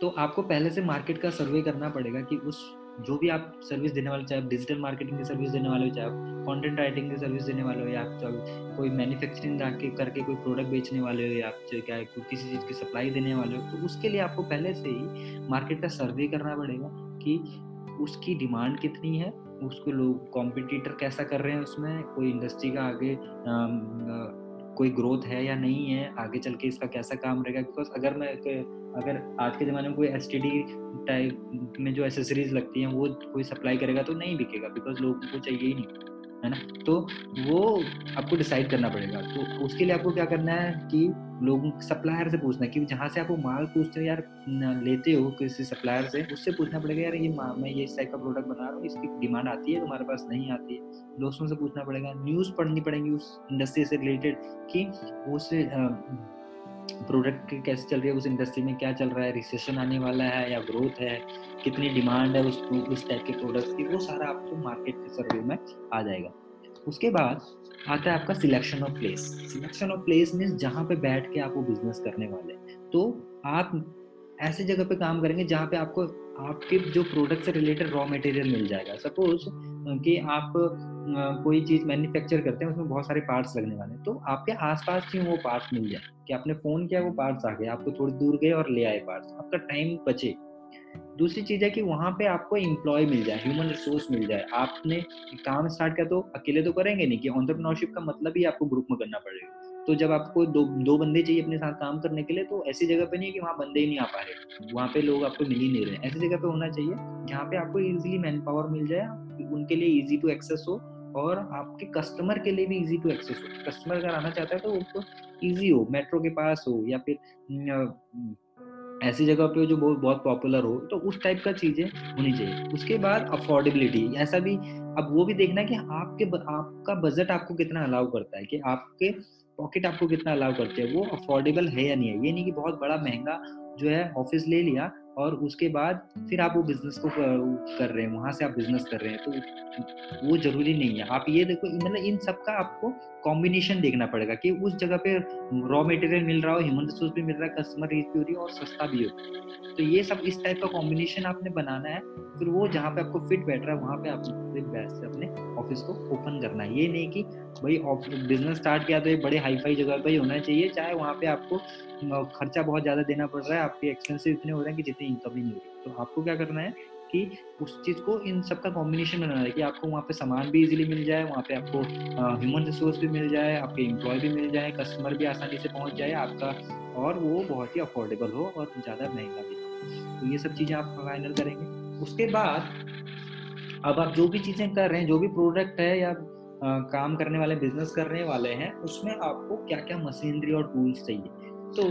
तो आपको पहले से मार्केट का सर्वे करना पड़ेगा कि उस जो भी आप सर्विस देने वाले चाहे आप डिजिटल मार्केटिंग की सर्विस देने वाले हो चाहे आप कंटेंट राइटिंग की सर्विस देने वाले हो या आप चाहे कोई मैन्युफैक्चरिंग करके कोई प्रोडक्ट बेचने वाले हो या आप चाहे क्या किसी चीज़ की सप्लाई देने वाले हो तो उसके लिए आपको पहले से ही मार्केट का सर्वे करना पड़ेगा कि उसकी डिमांड कितनी है उसको लोग कॉम्पिटिटर कैसा कर रहे हैं उसमें कोई इंडस्ट्री का आगे आ, आ, कोई ग्रोथ है या नहीं है आगे चल के इसका कैसा काम रहेगा? बिकॉज़ अगर मैं अगर आज के ज़माने में कोई एसटीडी टाइप में जो एसेसरीज लगती हैं, वो कोई सप्लाई करेगा तो नहीं बिकेगा बिकॉज़ लोगों को चाहिए ही नहीं, है ना? तो वो आपको डिसाइड करना पड़ेगा। तो उसके लिए आपको क्या करना है कि लोगों सप्लायर से पूछना है कि जहाँ से आप वो माल पूछते हो यार लेते हो किसी सप्लायर से, उससे पूछना पड़ेगा, यार, ये मैं ये इस टाइप का प्रोडक्ट बना रहा हूँ, इसकी डिमांड आती है, तुम्हारे पास नहीं आती है? दोस्तों से पूछना पड़ेगा। न्यूज़ पढ़नी पड़ेगी उस इंडस्ट्री से रिलेटेड कि उस प्रोडक्ट की कैसे चल रही है, उस इंडस्ट्री में क्या चल रहा है, रिसेशन आने वाला है या ग्रोथ है, कितनी डिमांड है उस उस टाइप के प्रोडक्ट्स की, वो सारा आपको मार्केट के सर्वे में आ जाएगा। उसके बाद आता है आपका selection of place selection of place means जहाँ पे बैठ के आप वो बिज़नेस करने वाले तो आप ऐसी जगह पे काम करेंगे जहाँ पे आपको, आपके जो प्रोडक्ट से रिलेटेड रॉ मटेरियल मिल जाएगा। सपोज़ कि आप कोई चीज़ मैन्युफैक्चर करते हैं, उसमें बहुत सारे पार्ट्स लगने वाले हैं। तो आपके आसपास ही वो पार्ट्स मिल जाए? कि आपने फ़ोन किया, वो पार्ट्स आ गए, आपको थोड़ी दूर गए और ले आए पार्ट्स आपका टाइम बचे। दूसरी चीज़ है कि वहाँ पे आपको एम्प्लॉय मिल जाए ह्यूमन रिसोर्स मिल जाए। आपने काम स्टार्ट किया तो अकेले तो करेंगे नहीं, कि ऑन्टरप्रनोरशिप का मतलब ही आपको ग्रुप में करना पड़ेगा। तो जब आपको दो दो बंदे चाहिए अपने साथ काम करने के लिए तो ऐसी जगह पे नहीं है कि वहाँ बंदे ही नहीं आ पा रहे। वहाँ पे लोग आपको मिल ही नहीं रहे। ऐसी जगह पे होना चाहिए जहाँ पे आपको इजीली मैन पावर मिल जाए उनके लिए इजी टू एक्सेस हो और आपके कस्टमर के लिए भी इजी टू एक्सेस हो। कस्टमर अगर आना चाहता है तो उसको इजी हो मेट्रो के पास हो या फिर ऐसी जगह पे जो बहुत बहुत पॉपुलर हो तो उस टाइप का चीज़ें होनी चाहिए। उसके बाद अफोर्डेबिलिटी ऐसा भी, अब वो भी देखना है कि आपके आपका बजट आपको कितना अलाउ करता है, कि आपके पॉकेट आपको कितना अलाउ करते हैं? वो अफोर्डेबल है या नहीं है? ये नहीं कि बहुत बड़ा, महँगा जो है ऑफ़िस ले लिया और उसके बाद फिर आप वो बिज़नेस को कर रहे हैं, वहाँ से आप बिज़नेस कर रहे हैं। तो वो ज़रूरी नहीं है। आप ये देखो मतलब इन सब का आपको कॉम्बिनेशन देखना पड़ेगा कि उस जगह पे रॉ मटेरियल मिल रहा हो ह्यूमन रिसोर्स भी मिल रहा है कस्टमर रीच भी हो रही है और सस्ता भी हो तो ये सब इस टाइप का कॉम्बिनेशन आपने बनाना है, फिर वो जहाँ पे आपको फिट बैठ रहा है, वहाँ पे आपने अपने ऑफ़िस को ओपन करना है। ये नहीं कि भाई बिज़नेस स्टार्ट किया तो बड़े हाई फाई जगह पर ही होना चाहिए। चाहे वहाँ पे आपको खर्चा बहुत ज़्यादा देना पड़ रहा है, आपके एक्सपेंसिव इतने हो रहे हैं कि जितनी इनकम ही नहीं हो रही तो आपको क्या करना है कि उस चीज़ को इन सब का कॉम्बिनेशन बनाना है कि आपको वहाँ पे सामान भी इजीली मिल जाए, वहाँ पे आपको ह्यूमन रिसोर्स भी मिल जाए, आपके एम्प्लॉय भी मिल जाए कस्टमर भी आसानी से पहुँच जाए, आपका और वो बहुत ही अफोर्डेबल हो और ज़्यादा महँगा भी तो ये सब चीज़ें आप फाइनल करेंगे। उसके बाद अब आप जो भी चीज़ें कर रहे हैं, जो भी प्रोडक्ट है या काम करने वाले बिज़नेस करने वाले हैं, उसमें आपको क्या क्या मशीनरी और टूल्स चाहिए? तो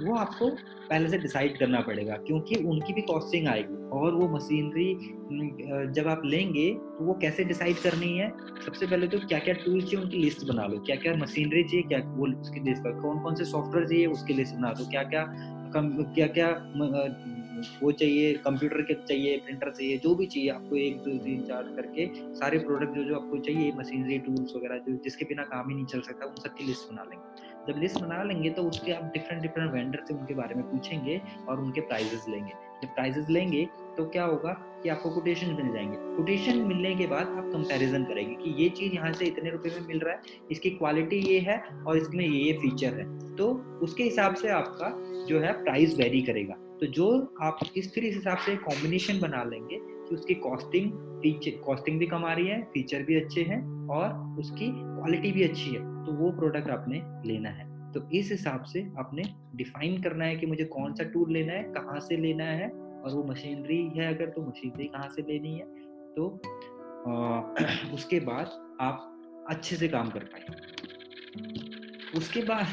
वो आपको पहले से डिसाइड करना पड़ेगा, क्योंकि उनकी भी कॉस्टिंग आएगी। और वो मशीनरी जब आप लेंगे तो वो कैसे डिसाइड करनी है? सबसे पहले तो क्या क्या टूल चाहिए, उनकी लिस्ट बना लो। क्या क्या मशीनरी चाहिए, क्या वो उसकी लिस्ट कौन कौन से सॉफ्टवेयर चाहिए, उसकी लिस्ट बना दो। क्या क्या कम क्या क्या वो चाहिए, कंप्यूटर के चाहिए, प्रिंटर चाहिए, जो भी चाहिए आपको एक, दो, तीन, चार करके सारे प्रोडक्ट जो जो आपको चाहिए मशीनरी टूल्स वगैरह, जो जिसके बिना काम ही नहीं चल सकता, उन सबकी लिस्ट बना लेंगे। जब लिस्ट बना लेंगे तो उसके आप डिफरेंट डिफरेंट वेंडर से उनके बारे में पूछेंगे और उनके प्राइजेस लेंगे। जब प्राइजेस लेंगे तो क्या होगा कि आपको कोटेशन मिल जाएँगे। कोटेशन मिलने के बाद आप कंपैरिजन करेंगे कि ये चीज़ यहाँ से इतने रुपए में मिल रहा है, इसकी क्वालिटी ये है और इसमें ये ये फीचर है। तो उसके हिसाब से आपका जो है प्राइस वेरी करेगा। तो जो आप इस फिर इस हिसाब से कॉम्बिनेशन बना लेंगे कि उसकी कॉस्टिंग फीचर कॉस्टिंग भी कम आ रही है फीचर भी अच्छे हैं और उसकी क्वालिटी भी अच्छी है तो वो प्रोडक्ट आपने लेना है। तो इस हिसाब से आपने डिफाइन करना है कि मुझे कौन सा टूल लेना है कहाँ से लेना है और वो मशीनरी है अगर तो मशीनरी कहाँ से लेनी है तो आ, उसके बाद आप अच्छे से काम कर पाए उसके बाद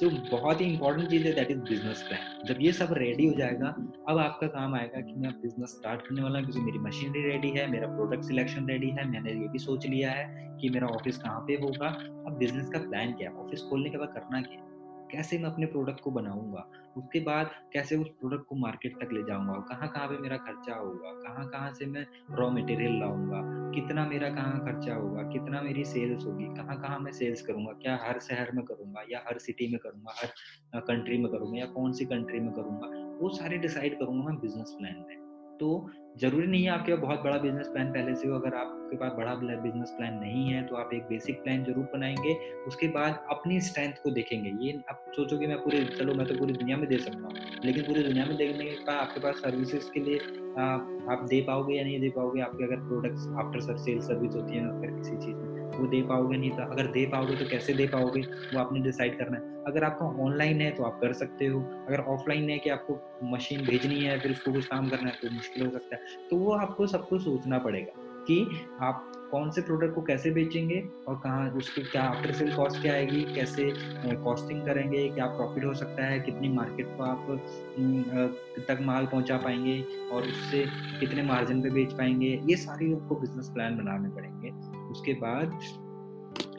जो बहुत ही इंपॉर्टेंट चीज़ है दैट इज़ बिज़नेस प्लान जब ये सब रेडी हो जाएगा, अब आपका काम आएगा कि मैं बिज़नेस स्टार्ट करने वाला हूँ, क्योंकि मेरी मशीनरी रेडी है, मेरा प्रोडक्ट सिलेक्शन रेडी है, मैंने ये भी सोच लिया है कि मेरा ऑफ़िस कहाँ पे होगा। अब बिज़नेस का प्लान क्या है? ऑफ़िस खोलने के बाद करना क्या है? कैसे मैं अपने प्रोडक्ट को बनाऊँगा? उसके बाद कैसे उस प्रोडक्ट को मार्केट तक ले जाऊँगा? कहाँ कहाँ पे मेरा खर्चा होगा? कहाँ कहाँ से मैं रॉ मटेरियल लाऊँगा? कितना मेरा कहाँ खर्चा होगा? कितना मेरी सेल्स होगी? कहाँ कहाँ मैं सेल्स करूँगा? क्या हर शहर में करूँगा? या हर सिटी में करूँगा? हर कंट्री में करूँगा? या कौन सी कंट्री में करूँगा? वो सारे डिसाइड करूँगा मैं बिज़नेस प्लान में। तो ज़रूरी नहीं है आपके बहुत बड़ा बिज़नेस प्लान पहले से हो। अगर आपके पास बड़ा बिज़नेस प्लान नहीं है तो आप एक बेसिक प्लान ज़रूर बनाएँगे, उसके बाद अपनी स्ट्रेंथ को देखेंगे। ये आप सोचोगे मैं पूरे, चलो मैं तो पूरी दुनिया में दे सकता हूँ, लेकिन पूरी दुनिया में देखने के आपके पास सर्विसेज़ के लिए आप दे पाओगे या नहीं दे पाओगे? आपके अगर products after sir sale service होती है, अगर किसी चीज़ में, वो दे पाओगे नहीं तो अगर दे पाओगे तो कैसे दे पाओगे? वो आपने डिसाइड करना है। अगर आपका ऑनलाइन है तो आप कर सकते हो। अगर ऑफलाइन है कि आपको मशीन भेजनी है, फिर उसको कुछ काम करना है तो मुश्किल हो सकता है। तो वो आपको सब कुछ सोचना पड़ेगा। कि आप कौन से प्रोडक्ट को कैसे बेचेंगे और कहाँ, उसकी क्या आफ्टर सेल कॉस्ट क्या आएगी, कैसे कॉस्टिंग करेंगे, क्या प्रॉफिट हो सकता है, कितनी मार्केट को आप तक माल पहुँचा पाएँगे और उससे कितने मार्जिन पे बेच पाएँगे, ये सारी आपको बिज़नेस प्लान बनाने पड़ेंगे। उसके बाद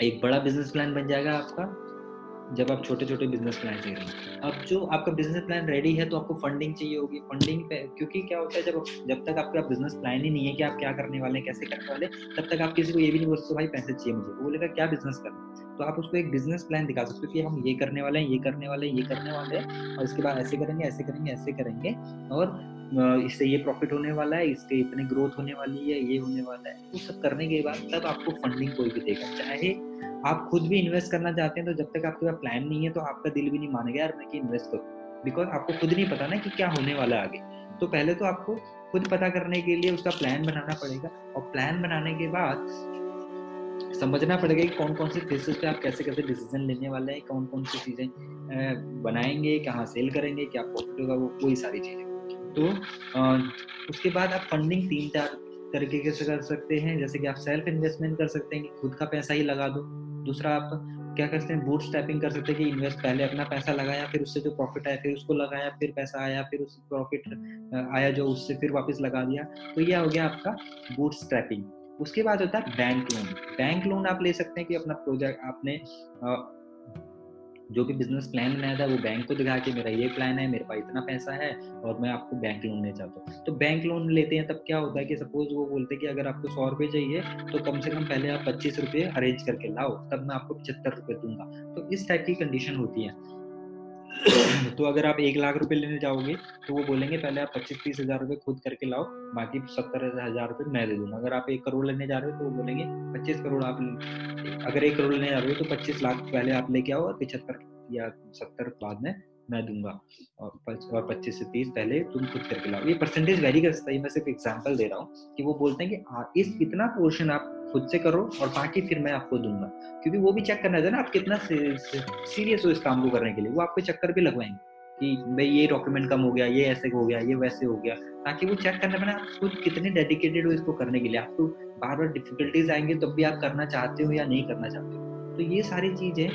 एक बड़ा बिज़नेस प्लान बन जाएगा आपका। जब आप छोटे छोटे बिज़नेस प्लान दे रहे हैं। अब जो आपका बिज़नेस प्लान रेडी है तो आपको फंडिंग चाहिए होगी। फंडिंग पे, क्योंकि क्या होता है, जब जब तक आपका बिज़नेस प्लान ही नहीं है कि आप क्या करने वाले हैं, कैसे करने वाले तब तक आप किसी को ये भी नहीं बोलते भाई, पैसे चाहिए मुझे। वो बोलेगा, क्या बिज़नेस करना तो आप उसको एक बिज़नेस प्लान दिखा सकते हो कि हम ये करने वाले हैं, ये करने वाले हैं, ये करने वाले हैं, और इसके बाद ऐसे करेंगे ऐसे करेंगे ऐसे करेंगे, और इससे ये प्रॉफिट होने वाला है, इसके इतने ग्रोथ होने वाली है, ये होने वाला है। वो सब करने के बाद तब आपको फंडिंग कोई भी देगा, चाहे आप खुद भी इन्वेस्ट करना चाहते हैं तो जब तक आपके पास प्लान नहीं है तो आपका दिल भी नहीं मानेगा, यार, मैं कि इन्वेस्ट करूँ? बिकॉज़ आपको खुद नहीं पता ना कि क्या होने वाला आगे। तो पहले तो आपको खुद पता करने के लिए उसका प्लान बनाना पड़ेगा और प्लान बनाने के बाद समझना पड़ेगा कि कौन कौन से फेसेस पे आप कैसे कैसे डिसीज़न लेने वाले हैं कौन कौन सी चीज़ें बनाएँगे, कहाँ सेल करेंगे, क्या प्रॉफिट होगा, वो वही सारी चीज़ें। तो उसके बाद आप फंडिंग तीन चार तरीके से कर सकते हैं? जैसे कि आप सेल्फ इन्वेस्टमेंट कर सकते हैं कि खुद का पैसा ही लगा दो। दूसरा, आप क्या करते हैं? बूट स्टैपिंग कर सकते हैं कि इन्वेस्ट पहले अपना पैसा लगाया, फिर उससे जो प्रॉफिट आया, फिर उसको लगाया, फिर पैसा आया, फिर उस प्रॉफिट आया जो उससे फिर वापस लगा दिया। तो यह हो गया आपका बूट स्टैपिंग उसके बाद होता है बैंक लोन बैंक लोन आप ले सकते हैं कि अपना प्रोजेक्ट आपने जो भी बिज़नेस प्लान बनाया था, वो बैंक को दिखा के मेरा ये प्लान है, मेरे पास इतना पैसा है और मैं आपको बैंक लोन लेना चाहता हूँ। तो बैंक लोन लेते हैं तब क्या होता है कि सपोज़ वो बोलते हैं कि अगर आपको सौ रुपये चाहिए तो कम से कम पहले आप पच्चीस रुपये अरेंज करके लाओ, तब मैं आपको पचहत्तर रुपये दूँगा। तो इस टाइप की कंडीशन होती है। तो अगर आप एक लाख रुपए लेने जाओगे तो वो बोलेंगे, पहले आप पच्चीस तीस हज़ार रुपए खुद करके लाओ, बाकी सत्तर हज़ार रुपए मैं दे दूँगा। अगर आप एक करोड़ लेने जा रहे हो तो वो बोलेंगे, पच्चीस करोड़ आप अगर एक करोड़ लेने जा रहे हो तो पच्चीस लाख पहले आप लेके आओ और पिछहत्तर या सत्तर बाद में मैं दूँगा। और पच्चीस से तीस पहले तुम खुद करके लाओ। ये परसेंटेज वेरी कर सकता है। मैं सिर्फ़ एग्ज़ाम्पल दे रहा हूँ कि वो बोलते हैं कि इस इतना पोर्शन आप खुद से करो और बाकी फिर मैं आपको दूँगा। क्योंकि वो भी चेक करना है ना, आप कितना सीरियस हो इस काम को करने के लिए। वो आपको चक्कर भी लगवाएँगे कि, भाई, ये डॉक्यूमेंट कम हो गया, ये ऐसे हो गया, ये वैसे हो गया। ताकि वो चेक करने में आप खुद कितने डेडिकेटेड हो इसको करने के लिए। आपको बार बार डिफिकल्टीज आएँगे तब भी आप करना चाहते हो या नहीं करना चाहते हो। तो ये सारी चीज़ें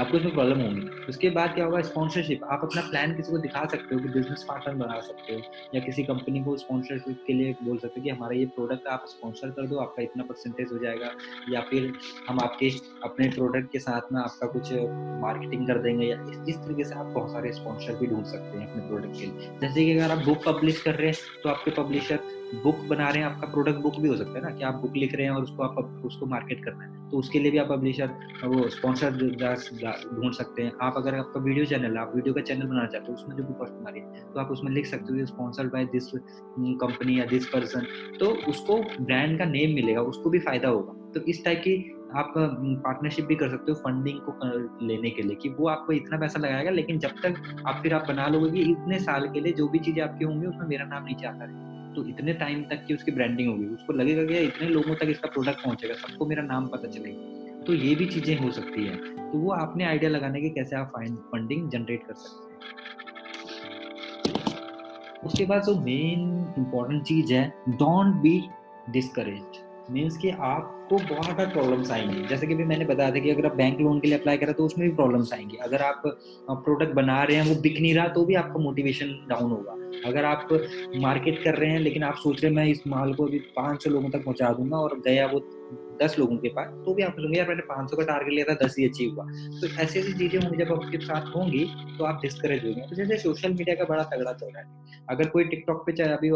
आपको इसमें प्रॉब्लम होगी। उसके बाद क्या होगा स्पॉन्सरशिप आप अपना प्लान किसी को दिखा सकते हो कि बिज़नेस पार्टनर बना सकते हो या किसी कंपनी को स्पॉन्सरशिप के लिए बोल सकते हो कि हमारा ये प्रोडक्ट आप स्पॉन्सर कर दो आपका इतना परसेंटेज हो जाएगा। या फिर हम आपके अपने प्रोडक्ट के साथ में आपका कुछ मार्केटिंग कर देंगे या इस, इस तरीके से आप बहुत सारे स्पॉन्सर भी ढूंढ सकते हैं अपने प्रोडक्ट के लिए। जैसे कि अगर आप बुक पब्लिश कर रहे हैं तो आपके पब्लिशर बुक बना रहे हैं, आपका प्रोडक्ट बुक भी हो सकता है ना, कि आप बुक लिख रहे हैं और उसको आप उसको मार्केट करना है। तो उसके लिए भी आप पब्लिशर वो स्पॉन्सर ढूंढ सकते हैं। आप अगर आपका वीडियो चैनल है आप वीडियो का चैनल बनाना चाहते हो, उसमें जो भी कॉस्ट हमारी तो आप उसमें लिख सकते हो स्पॉन्सर्ड बाय दिस कंपनी या दिस पर्सन तो उसको ब्रांड का नेम मिलेगा, उसको भी फ़ायदा होगा। तो इस टाइप की आप पार्टनरशिप भी कर सकते हो फंडिंग को लेने के लिए, कि वो आपको इतना पैसा लगाएगा, लेकिन जब तक आप, फिर आप बना लोगे कि इतने साल के लिए जो भी चीज़ें आपकी होंगी, उसमें मेरा नाम नीचे आता रहेगा। तो इतने टाइम तक की उसकी ब्रांडिंग होगी। उसको लगेगा कि इतने लोगों तक इसका प्रोडक्ट पहुंचेगा, सबको मेरा नाम पता चलेगा। तो ये भी चीज़ें हो सकती है। तो वो आपने आइडिया लगाने के कैसे आप फंडिंग जनरेट कर सकते हैं। उसके बाद जो मेन इंपॉर्टेंट चीज़ है डोंट बी डिस्करेज मीन्स कि आपको बहुत सारे प्रॉब्लम्स आएँगे। जैसे कि भी मैंने बताया था कि अगर आप बैंक लोन के लिए अप्लाई करें तो उसमें भी प्रॉब्लम्स आएँगी। अगर आप प्रोडक्ट बना रहे हैं, वो बिक नहीं रहा तो भी आपका मोटिवेशन डाउन होगा। अगर आप मार्केट कर रहे हैं, लेकिन आप सोच रहे हैं, मैं इस माल को अभी पाँच सौ लोगों तक पहुँचा दूँगा और गया वो दस लोगों के पास तो भी आप सोचेंगे यार, मैंने पाँच सौ का टारगेट लिया था, दस ही अचीव हुआ। तो ऐसी ऐसी चीज़ें होंगी, जब आपके साथ होंगी तो आप डिस्करेज होंगे। तो जैसे सोशल मीडिया का बड़ा तगड़ा चल रहा है। अगर कोई टिकटॉक पे चाहे अभी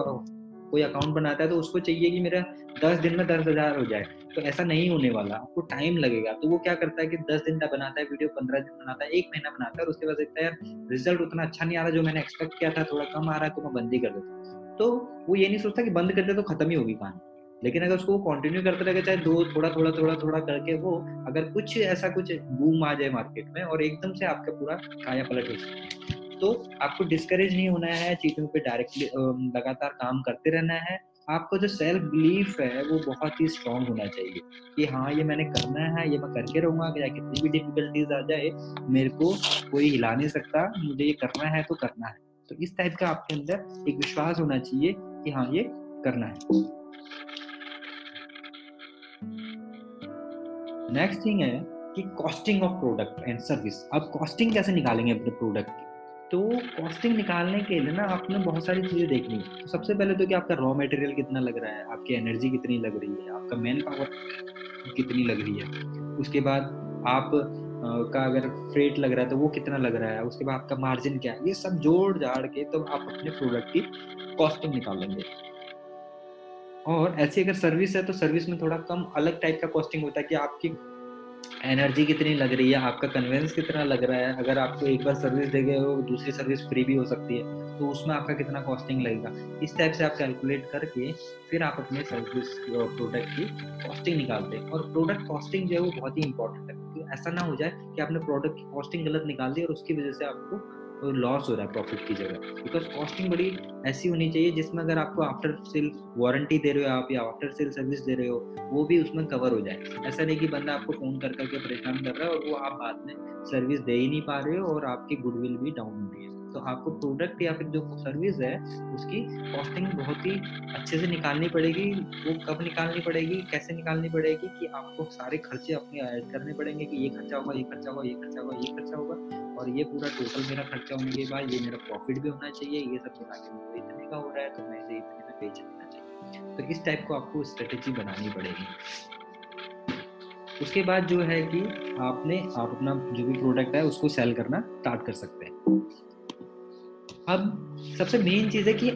कोई अकाउंट बनाता है तो उसको चाहिए कि मेरा दस दिन में दस हज़ार हो जाए। तो ऐसा नहीं होने वाला, आपको टाइम लगेगा। तो वो क्या करता है कि दस दिन का बनाता है वीडियो पंद्रह दिन बनाता है, एक महीना बनाता है और उसके बाद देखता है, यार रिज़ल्ट उतना अच्छा नहीं आ रहा जो मैंने एक्सपेक्ट किया था, थोड़ा कम आ रहा है तो मैं बंद ही कर देता तो वो ये नहीं सोचता कि बंद कर दे तो खत्म ही होगी कहानी। लेकिन अगर उसको कंटिन्यू करते रहे, चाहे दो, थोड़ा थोड़ा थोड़ा थोड़ा करके वो, अगर कुछ ऐसा कुछ बूम आ जाए मार्केट में और एकदम से आपका पूरा काया पलट हो सकता है तो आपको डिस्करेज नहीं होना है, चीज़ों पे डायरेक्टली लगातार काम करते रहना है। आपका जो सेल्फ बिलीफ है, वो बहुत ही स्ट्रांग होना चाहिए कि हाँ ये मैंने करना है, ये मैं करके रहूँगा, चाहे कितनी भी डिफिकल्टीज आ जाए, मेरे को कोई हिला नहीं सकता, मुझे ये करना है तो करना है। तो इस टाइप का आपके अंदर एक विश्वास होना चाहिए कि हाँ ये करना है। नेक्स्ट थिंग है कि costing of product and service अब कॉस्टिंग कैसे निकालेंगे अपने प्रोडक्ट की? तो कॉस्टिंग निकालने के लिए ना आपने बहुत सारी चीज़ें देखनी है। तो सबसे पहले तो कि आपका रॉ मटेरियल कितना लग रहा है, आपकी एनर्जी कितनी लग रही है, आपका मैन पावर कितनी लग रही है। उसके बाद आप का अगर फ्रेट लग रहा है तो वो कितना लग रहा है, उसके बाद आपका मार्जिन क्या है, ये सब जोड़ जाड़ के तो आप अपने प्रोडक्ट की कॉस्टिंग निकालेंगे। और ऐसी अगर सर्विस है तो सर्विस में थोड़ा कम अलग टाइप का कॉस्टिंग होता है कि आपकी एनर्जी कितनी लग रही है? आपका कन्वेंस कितना लग रहा है? अगर आपको एक बार सर्विस दे गए हो, दूसरी सर्विस फ्री भी हो सकती है तो उसमें आपका कितना कॉस्टिंग लगेगा? इस टाइप से आप कैलकुलेट करके फिर आप अपने सर्विस प्रोडक्ट की कॉस्टिंग निकालते हैं और प्रोडक्ट कॉस्टिंग जो है वो बहुत ही इंपॉर्टेंट है तो ऐसा ना हो जाए कि आपने प्रोडक्ट की कॉस्टिंग गलत निकाल दी और उसकी वजह से आपको लॉस हो रहा है प्रॉफिट की जगह। बिकॉज़ कॉस्टिंग बड़ी ऐसी होनी चाहिए जिसमें अगर आपको आफ्टर सेल वारंटी दे रहे हो आप या आफ्टर सेल सर्विस दे रहे हो, वो भी उसमें कवर हो जाए। ऐसा नहीं कि बंदा आपको फ़ोन कर करके परेशान कर रहा है और वो आप बाद में सर्विस दे ही नहीं पा रहे हो और आपकी गुडविल भी डाउन हो रही है। तो आपको प्रोडक्ट या फिर जो सर्विस है, उसकी कॉस्टिंग बहुत ही अच्छे से निकालनी पड़ेगी। वो कब निकालनी पड़ेगी, कैसे निकालनी पड़ेगी कि आपको सारे खर्चे अपने ऐड करने पड़ेंगे कि ये खर्चा होगा, ये खर्चा होगा, ये खर्चा होगा, ये खर्चा होगा और ये पूरा टोटल मेरा खर्चा होने के बाद ये मेरा प्रॉफिट भी होना चाहिए। ये सब मिला के मेरे इतने का हो रहा है तो मैं इसे इतने में बेच देना चाहिए। तो इस टाइप को आपको स्ट्रेटेजी बनानी पड़ेगी। उसके बाद जो है कि आपने, आप अपना जो भी प्रोडक्ट है, उसको सेल करना स्टार्ट कर सकते हैं। अब सबसे मेन चीज़ है कि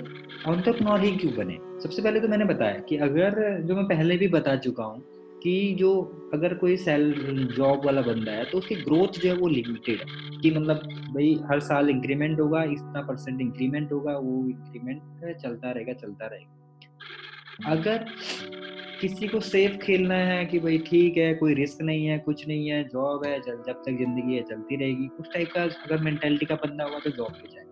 ऑन्टरप्रनोर ही क्यों बने? सबसे पहले तो मैंने बताया कि अगर, जो मैं पहले भी बता चुका हूँ कि जो अगर कोई सेल जॉब वाला बंदा है तो उसकी ग्रोथ जो है वो लिमिटेड है। कि मतलब भाई हर साल इंक्रीमेंट होगा, इतना परसेंट इंक्रीमेंट होगा, वो इंक्रीमेंट चलता रहेगा चलता रहेगा। अगर किसी को सेफ़ खेलना है कि भाई ठीक है, कोई रिस्क नहीं है, कुछ नहीं है जॉब है, जब तक ज़िंदगी है, चलती रहेगी, उस टाइप का अगर मेंटेलिटी का बंदा होगा तो जॉब पे जाएगा।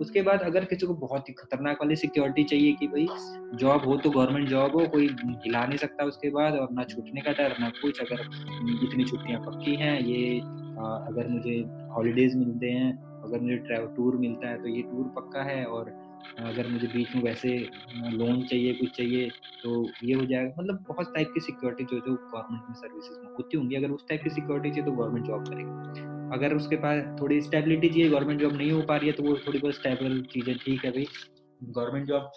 उसके बाद अगर किसी को बहुत ही खतरनाक वाली सिक्योरिटी चाहिए कि भाई जॉब हो तो गवर्नमेंट जॉब हो कोई हिला नहीं सकता उसके बाद और ना छूटने का डर ना कुछ। अगर इतनी छुट्टियाँ पक्की हैं ये आ, अगर मुझे हॉलीडेज मिलते हैं अगर मुझे ट्रैवल टूर मिलता है तो ये टूर पक्का है और अगर मुझे बीच में वैसे लोन चाहिए कुछ चाहिए तो ये हो जाएगा। मतलब बहुत टाइप की सिक्योरिटी जो जो गवर्नमेंट में सर्विसेज़ में होती होंगी। अगर उस टाइप की सिक्योरिटी चाहिए तो गवर्नमेंट जॉब करेगी। अगर उसके पास थोड़ी स्टेबिलिटी चाहिए गवर्नमेंट जॉब नहीं हो पा रही है तो वो थोड़ी बहुत स्टेबल चीज़ें, ठीक है भाई। गवर्नमेंट जॉब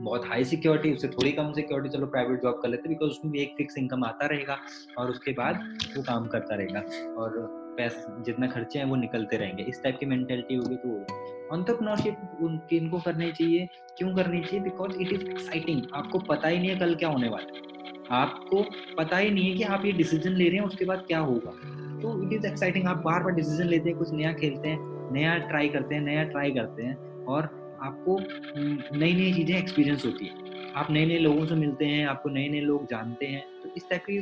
बहुत हाई सिक्योरिटी उससे थोड़ी कम सिक्योरिटी चलो प्राइवेट जॉब कर लेते बिकॉज़ उसमें भी एक फिक्स इनकम आता रहेगा, और उसके बाद वो काम करता रहेगा, और पैसे, जितना खर्चे हैं वो निकलते रहेंगे। इस टाइप की मेंटेलिटी होगी तो ऑन्टरप्रनोरशिप उनकी, इनको करनी चाहिए। क्यों करनी चाहिए? बिकॉज़ इट इज़ एक्साइटिंग आपको पता ही नहीं है कल क्या होने वाला है। आपको पता ही नहीं है कि आप ये डिसीज़न ले रहे हैं, उसके बाद क्या होगा। तो इट इज़ एक्साइटिंग आप बार बार डिसीज़न लेते हैं, कुछ नया खेलते हैं, नया ट्राई करते हैं, नया ट्राई करते हैं और आपको नई नई चीज़ें एक्सपीरियंस होती है। आप नए नए लोगों से मिलते हैं, आपको नए नए लोग जानते हैं तो इस टाइप की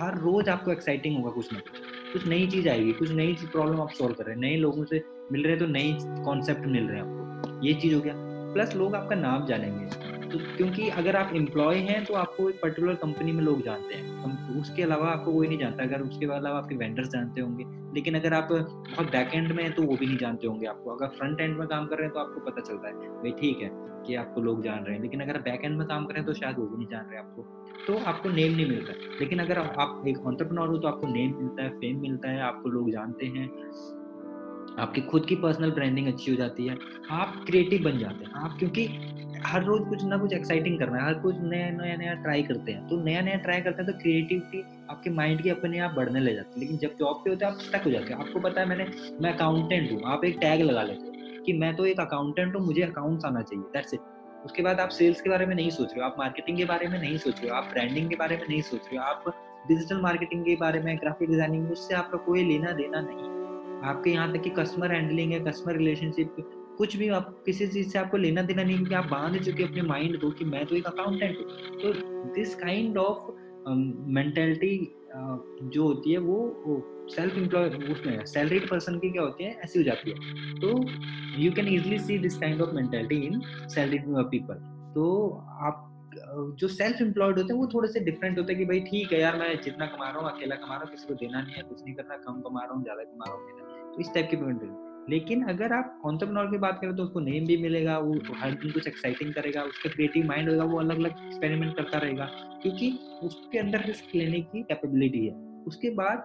हर रोज आपको एक्साइटिंग होगा कुछ ना कुछ। कुछ नई चीज़ आएगी, कुछ नई प्रॉब्लम आप सॉल्व कर रहे हैं, नए लोगों से मिल रहे हैं तो नई कॉन्सेप्ट मिल रहे हैं आपको। ये चीज़ हो गया। प्लस लोग आपका नाम जानेंगे। क्योंकि अगर आप एम्प्लॉय हैं तो आपको एक पर्टिकुलर कंपनी में लोग जानते हैं। उसके अलावा आपको कोई नहीं जानता। अगर उसके अलावा आपके वेंडर्स जानते होंगे। लेकिन अगर आप बहुत बैक एंड में हैं तो वो भी नहीं जानते होंगे आपको। अगर फ्रंट एंड में काम कर रहे हैं तो आपको पता चलता है, भाई ठीक है कि आपको लोग जान रहे हैं। लेकिन अगर बैक एंड में काम कर रहे हैं तो शायद वो भी नहीं जान रहे आपको। तो आपको नेम नहीं मिलता। लेकिन अगर आप एक ऑन्टरप्रनोर हो तो आपको नेम मिलता है फेम मिलता है, आपको लोग जानते हैं। आपकी खुद की पर्सनल ब्रांडिंग अच्छी हो जाती है। आप क्रिएटिव बन जाते हैं। आप क्योंकि हर रोज कुछ ना कुछ एक्साइटिंग करना है, हर कुछ नया नया नया ट्राई करते हैं। तो नया नया ट्राई करते हैं तो क्रिएटिविटी आपके माइंड की अपने आप बढ़ने लग जाती है। लेकिन जब जॉब पे होते हैं, आप स्टक हो जाते हैं। आपको पता है, मैंने, मैं अकाउंटेंट हूँ, आप एक टैग लगा लेते हो कि मैं तो एक अकाउंटेंट हूँ, मुझे अकाउंट्स आना चाहिए दैट्स इट उसके बाद आप सेल्स के बारे में नहीं सोच रहे हो, आप मार्केटिंग के बारे में नहीं सोच रहे हो, आप ब्रांडिंग के बारे में नहीं सोच रहे हो, आप डिजिटल मार्केटिंग के बारे में ग्राफिक डिज़ाइनिंग उससे आपका कोई लेना देना नहीं। आपके यहाँ तक कि कस्टमर हैंडलिंग है कस्टमर रिलेशनशिप कुछ भी आप किसी चीज़ से आपको लेना देना नहीं क्योंकि आप बाँध चुके अपने माइंड को कि मैं तो एक अकाउंटेंट हूँ। तो दिस काइंड ऑफ़ मेंटेलिटी जो होती है वो, सेल्फ एम्प्लॉय उसमें सैलरीड पर्सन की क्या होती है ऐसी हो जाती है। तो you can easily see this kind of mentality in salaried people तो आप जो सेल्फ एम्प्लॉयड होते हैं वो थोड़े से डिफरेंट होते हैं कि भाई ठीक है यार मैं जितना कमा रहा हूँ अकेला कमा रहा हूँ किसी को देना नहीं है कुछ नहीं करना कम कमा रहा हूँ ज़्यादा कमा रहा हूँ तो इस टाइप की पेमेंट लेकिन अगर आप ऑन्टरप्रनोर की बात करें तो उसको नेम भी मिलेगा, वो हर दिन कुछ एक्साइटिंग करेगा, उसका क्रिएटिव माइंड होगा, वो अलग अलग एक्सपेरिमेंट करता रहेगा, क्योंकि उसके अंदर रिस्क लेने की कैपेबिलिटी है। उसके बाद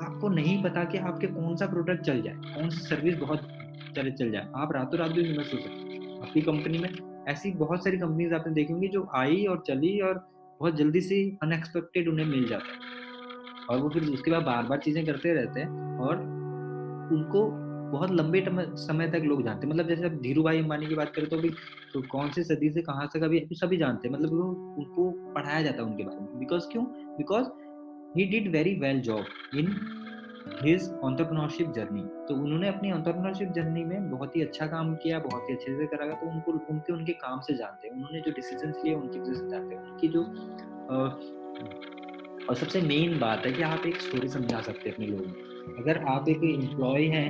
आपको नहीं पता कि आपके कौन सा प्रोडक्ट चल जाए कौन सी सर्विस बहुत चले, चल जाए। आप रातों रात भी इन्वेस्ट हो सकते आपकी कंपनी में ऐसी बहुत सारी कंपनीज़ आपने देखी होंगी जो आई और चली और बहुत जल्दी से अनएक्सपेक्टेड उन्हें मिल जाता है। और वो फिर उसके बाद बार बार चीज़ें करते रहते हैं और उनको बहुत लंबे समय तक लोग जानते हैं। मतलब जैसे अब धीरू भाई अंबानी की बात करें तो भी तो कौन सी सदी से कहाँ से कभी सभी जानते हैं। मतलब उनको पढ़ाया जाता है उनके बारे में। बिकॉज़ क्यों? Because he did very well job in his entrepreneurship journey तो उन्होंने अपनी ऑन्टरप्रनोरशिप जर्नी में बहुत ही अच्छा काम किया बहुत ही अच्छे से करा। तो उनको उनके उनके काम से जानते हैं। उन्होंने जो डिसीज़न लिए उनकी वजह से जानते हैं। उनकी जो आ, और सबसे मेन बात है कि आप एक स्टोरी समझा सकते हैं अपने लोगों को। अगर आप एक एम्प्लॉय हैं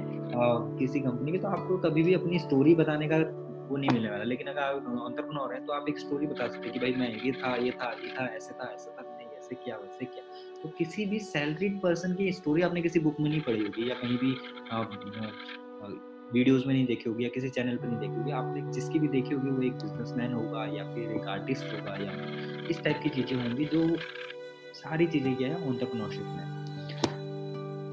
किसी कंपनी के तो आपको कभी भी अपनी स्टोरी बताने का वो नहीं मिलने वाला। लेकिन अगर आप ऑन्टरप्रनोर हैं तो आप एक स्टोरी बता सकते हैं कि भाई, मैं ये था ये था ये था, ऐसे था ऐसे था, नहीं, ऐसे किया, वैसे किया। तो किसी भी सैलरीड पर्सन की स्टोरी आपने किसी बुक में नहीं पढ़ी होगी या कहीं भी वीडियोस में नहीं देखी होगी या किसी चैनल पर नहीं देखी होगी। आपने जिसकी भी देखी होगी, वो एक बिजनेसमैन होगा या फिर एक आर्टिस्ट होगा या इस टाइप की चीज़ें होंगी जो सारी चीज़ें क्या है ऑन्टरप्रनोरशिप में।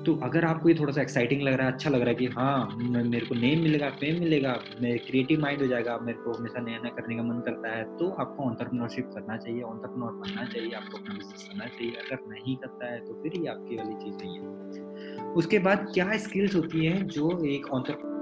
तो अगर आपको ये थोड़ा सा एक्साइटिंग लग रहा है अच्छा लग रहा है कि हाँ मेरे को नेम मिलेगा फेम मिलेगा, मेरे क्रिएटिव माइंड हो जाएगा, मेरे को हमेशा नया नया करने का मन करता है तो आपको ऑन्टरप्रनोरशिप करना चाहिए ऑन्टरप्रनोर बनना चाहिए, आपको अपना बिज़नेस करना चाहिए। अगर नहीं करता है तो फिर ही आपकी वाली चीज़ नहीं है। उसके बाद क्या स्किल्स होती हैं जो एक ऑन्टरप्रनोर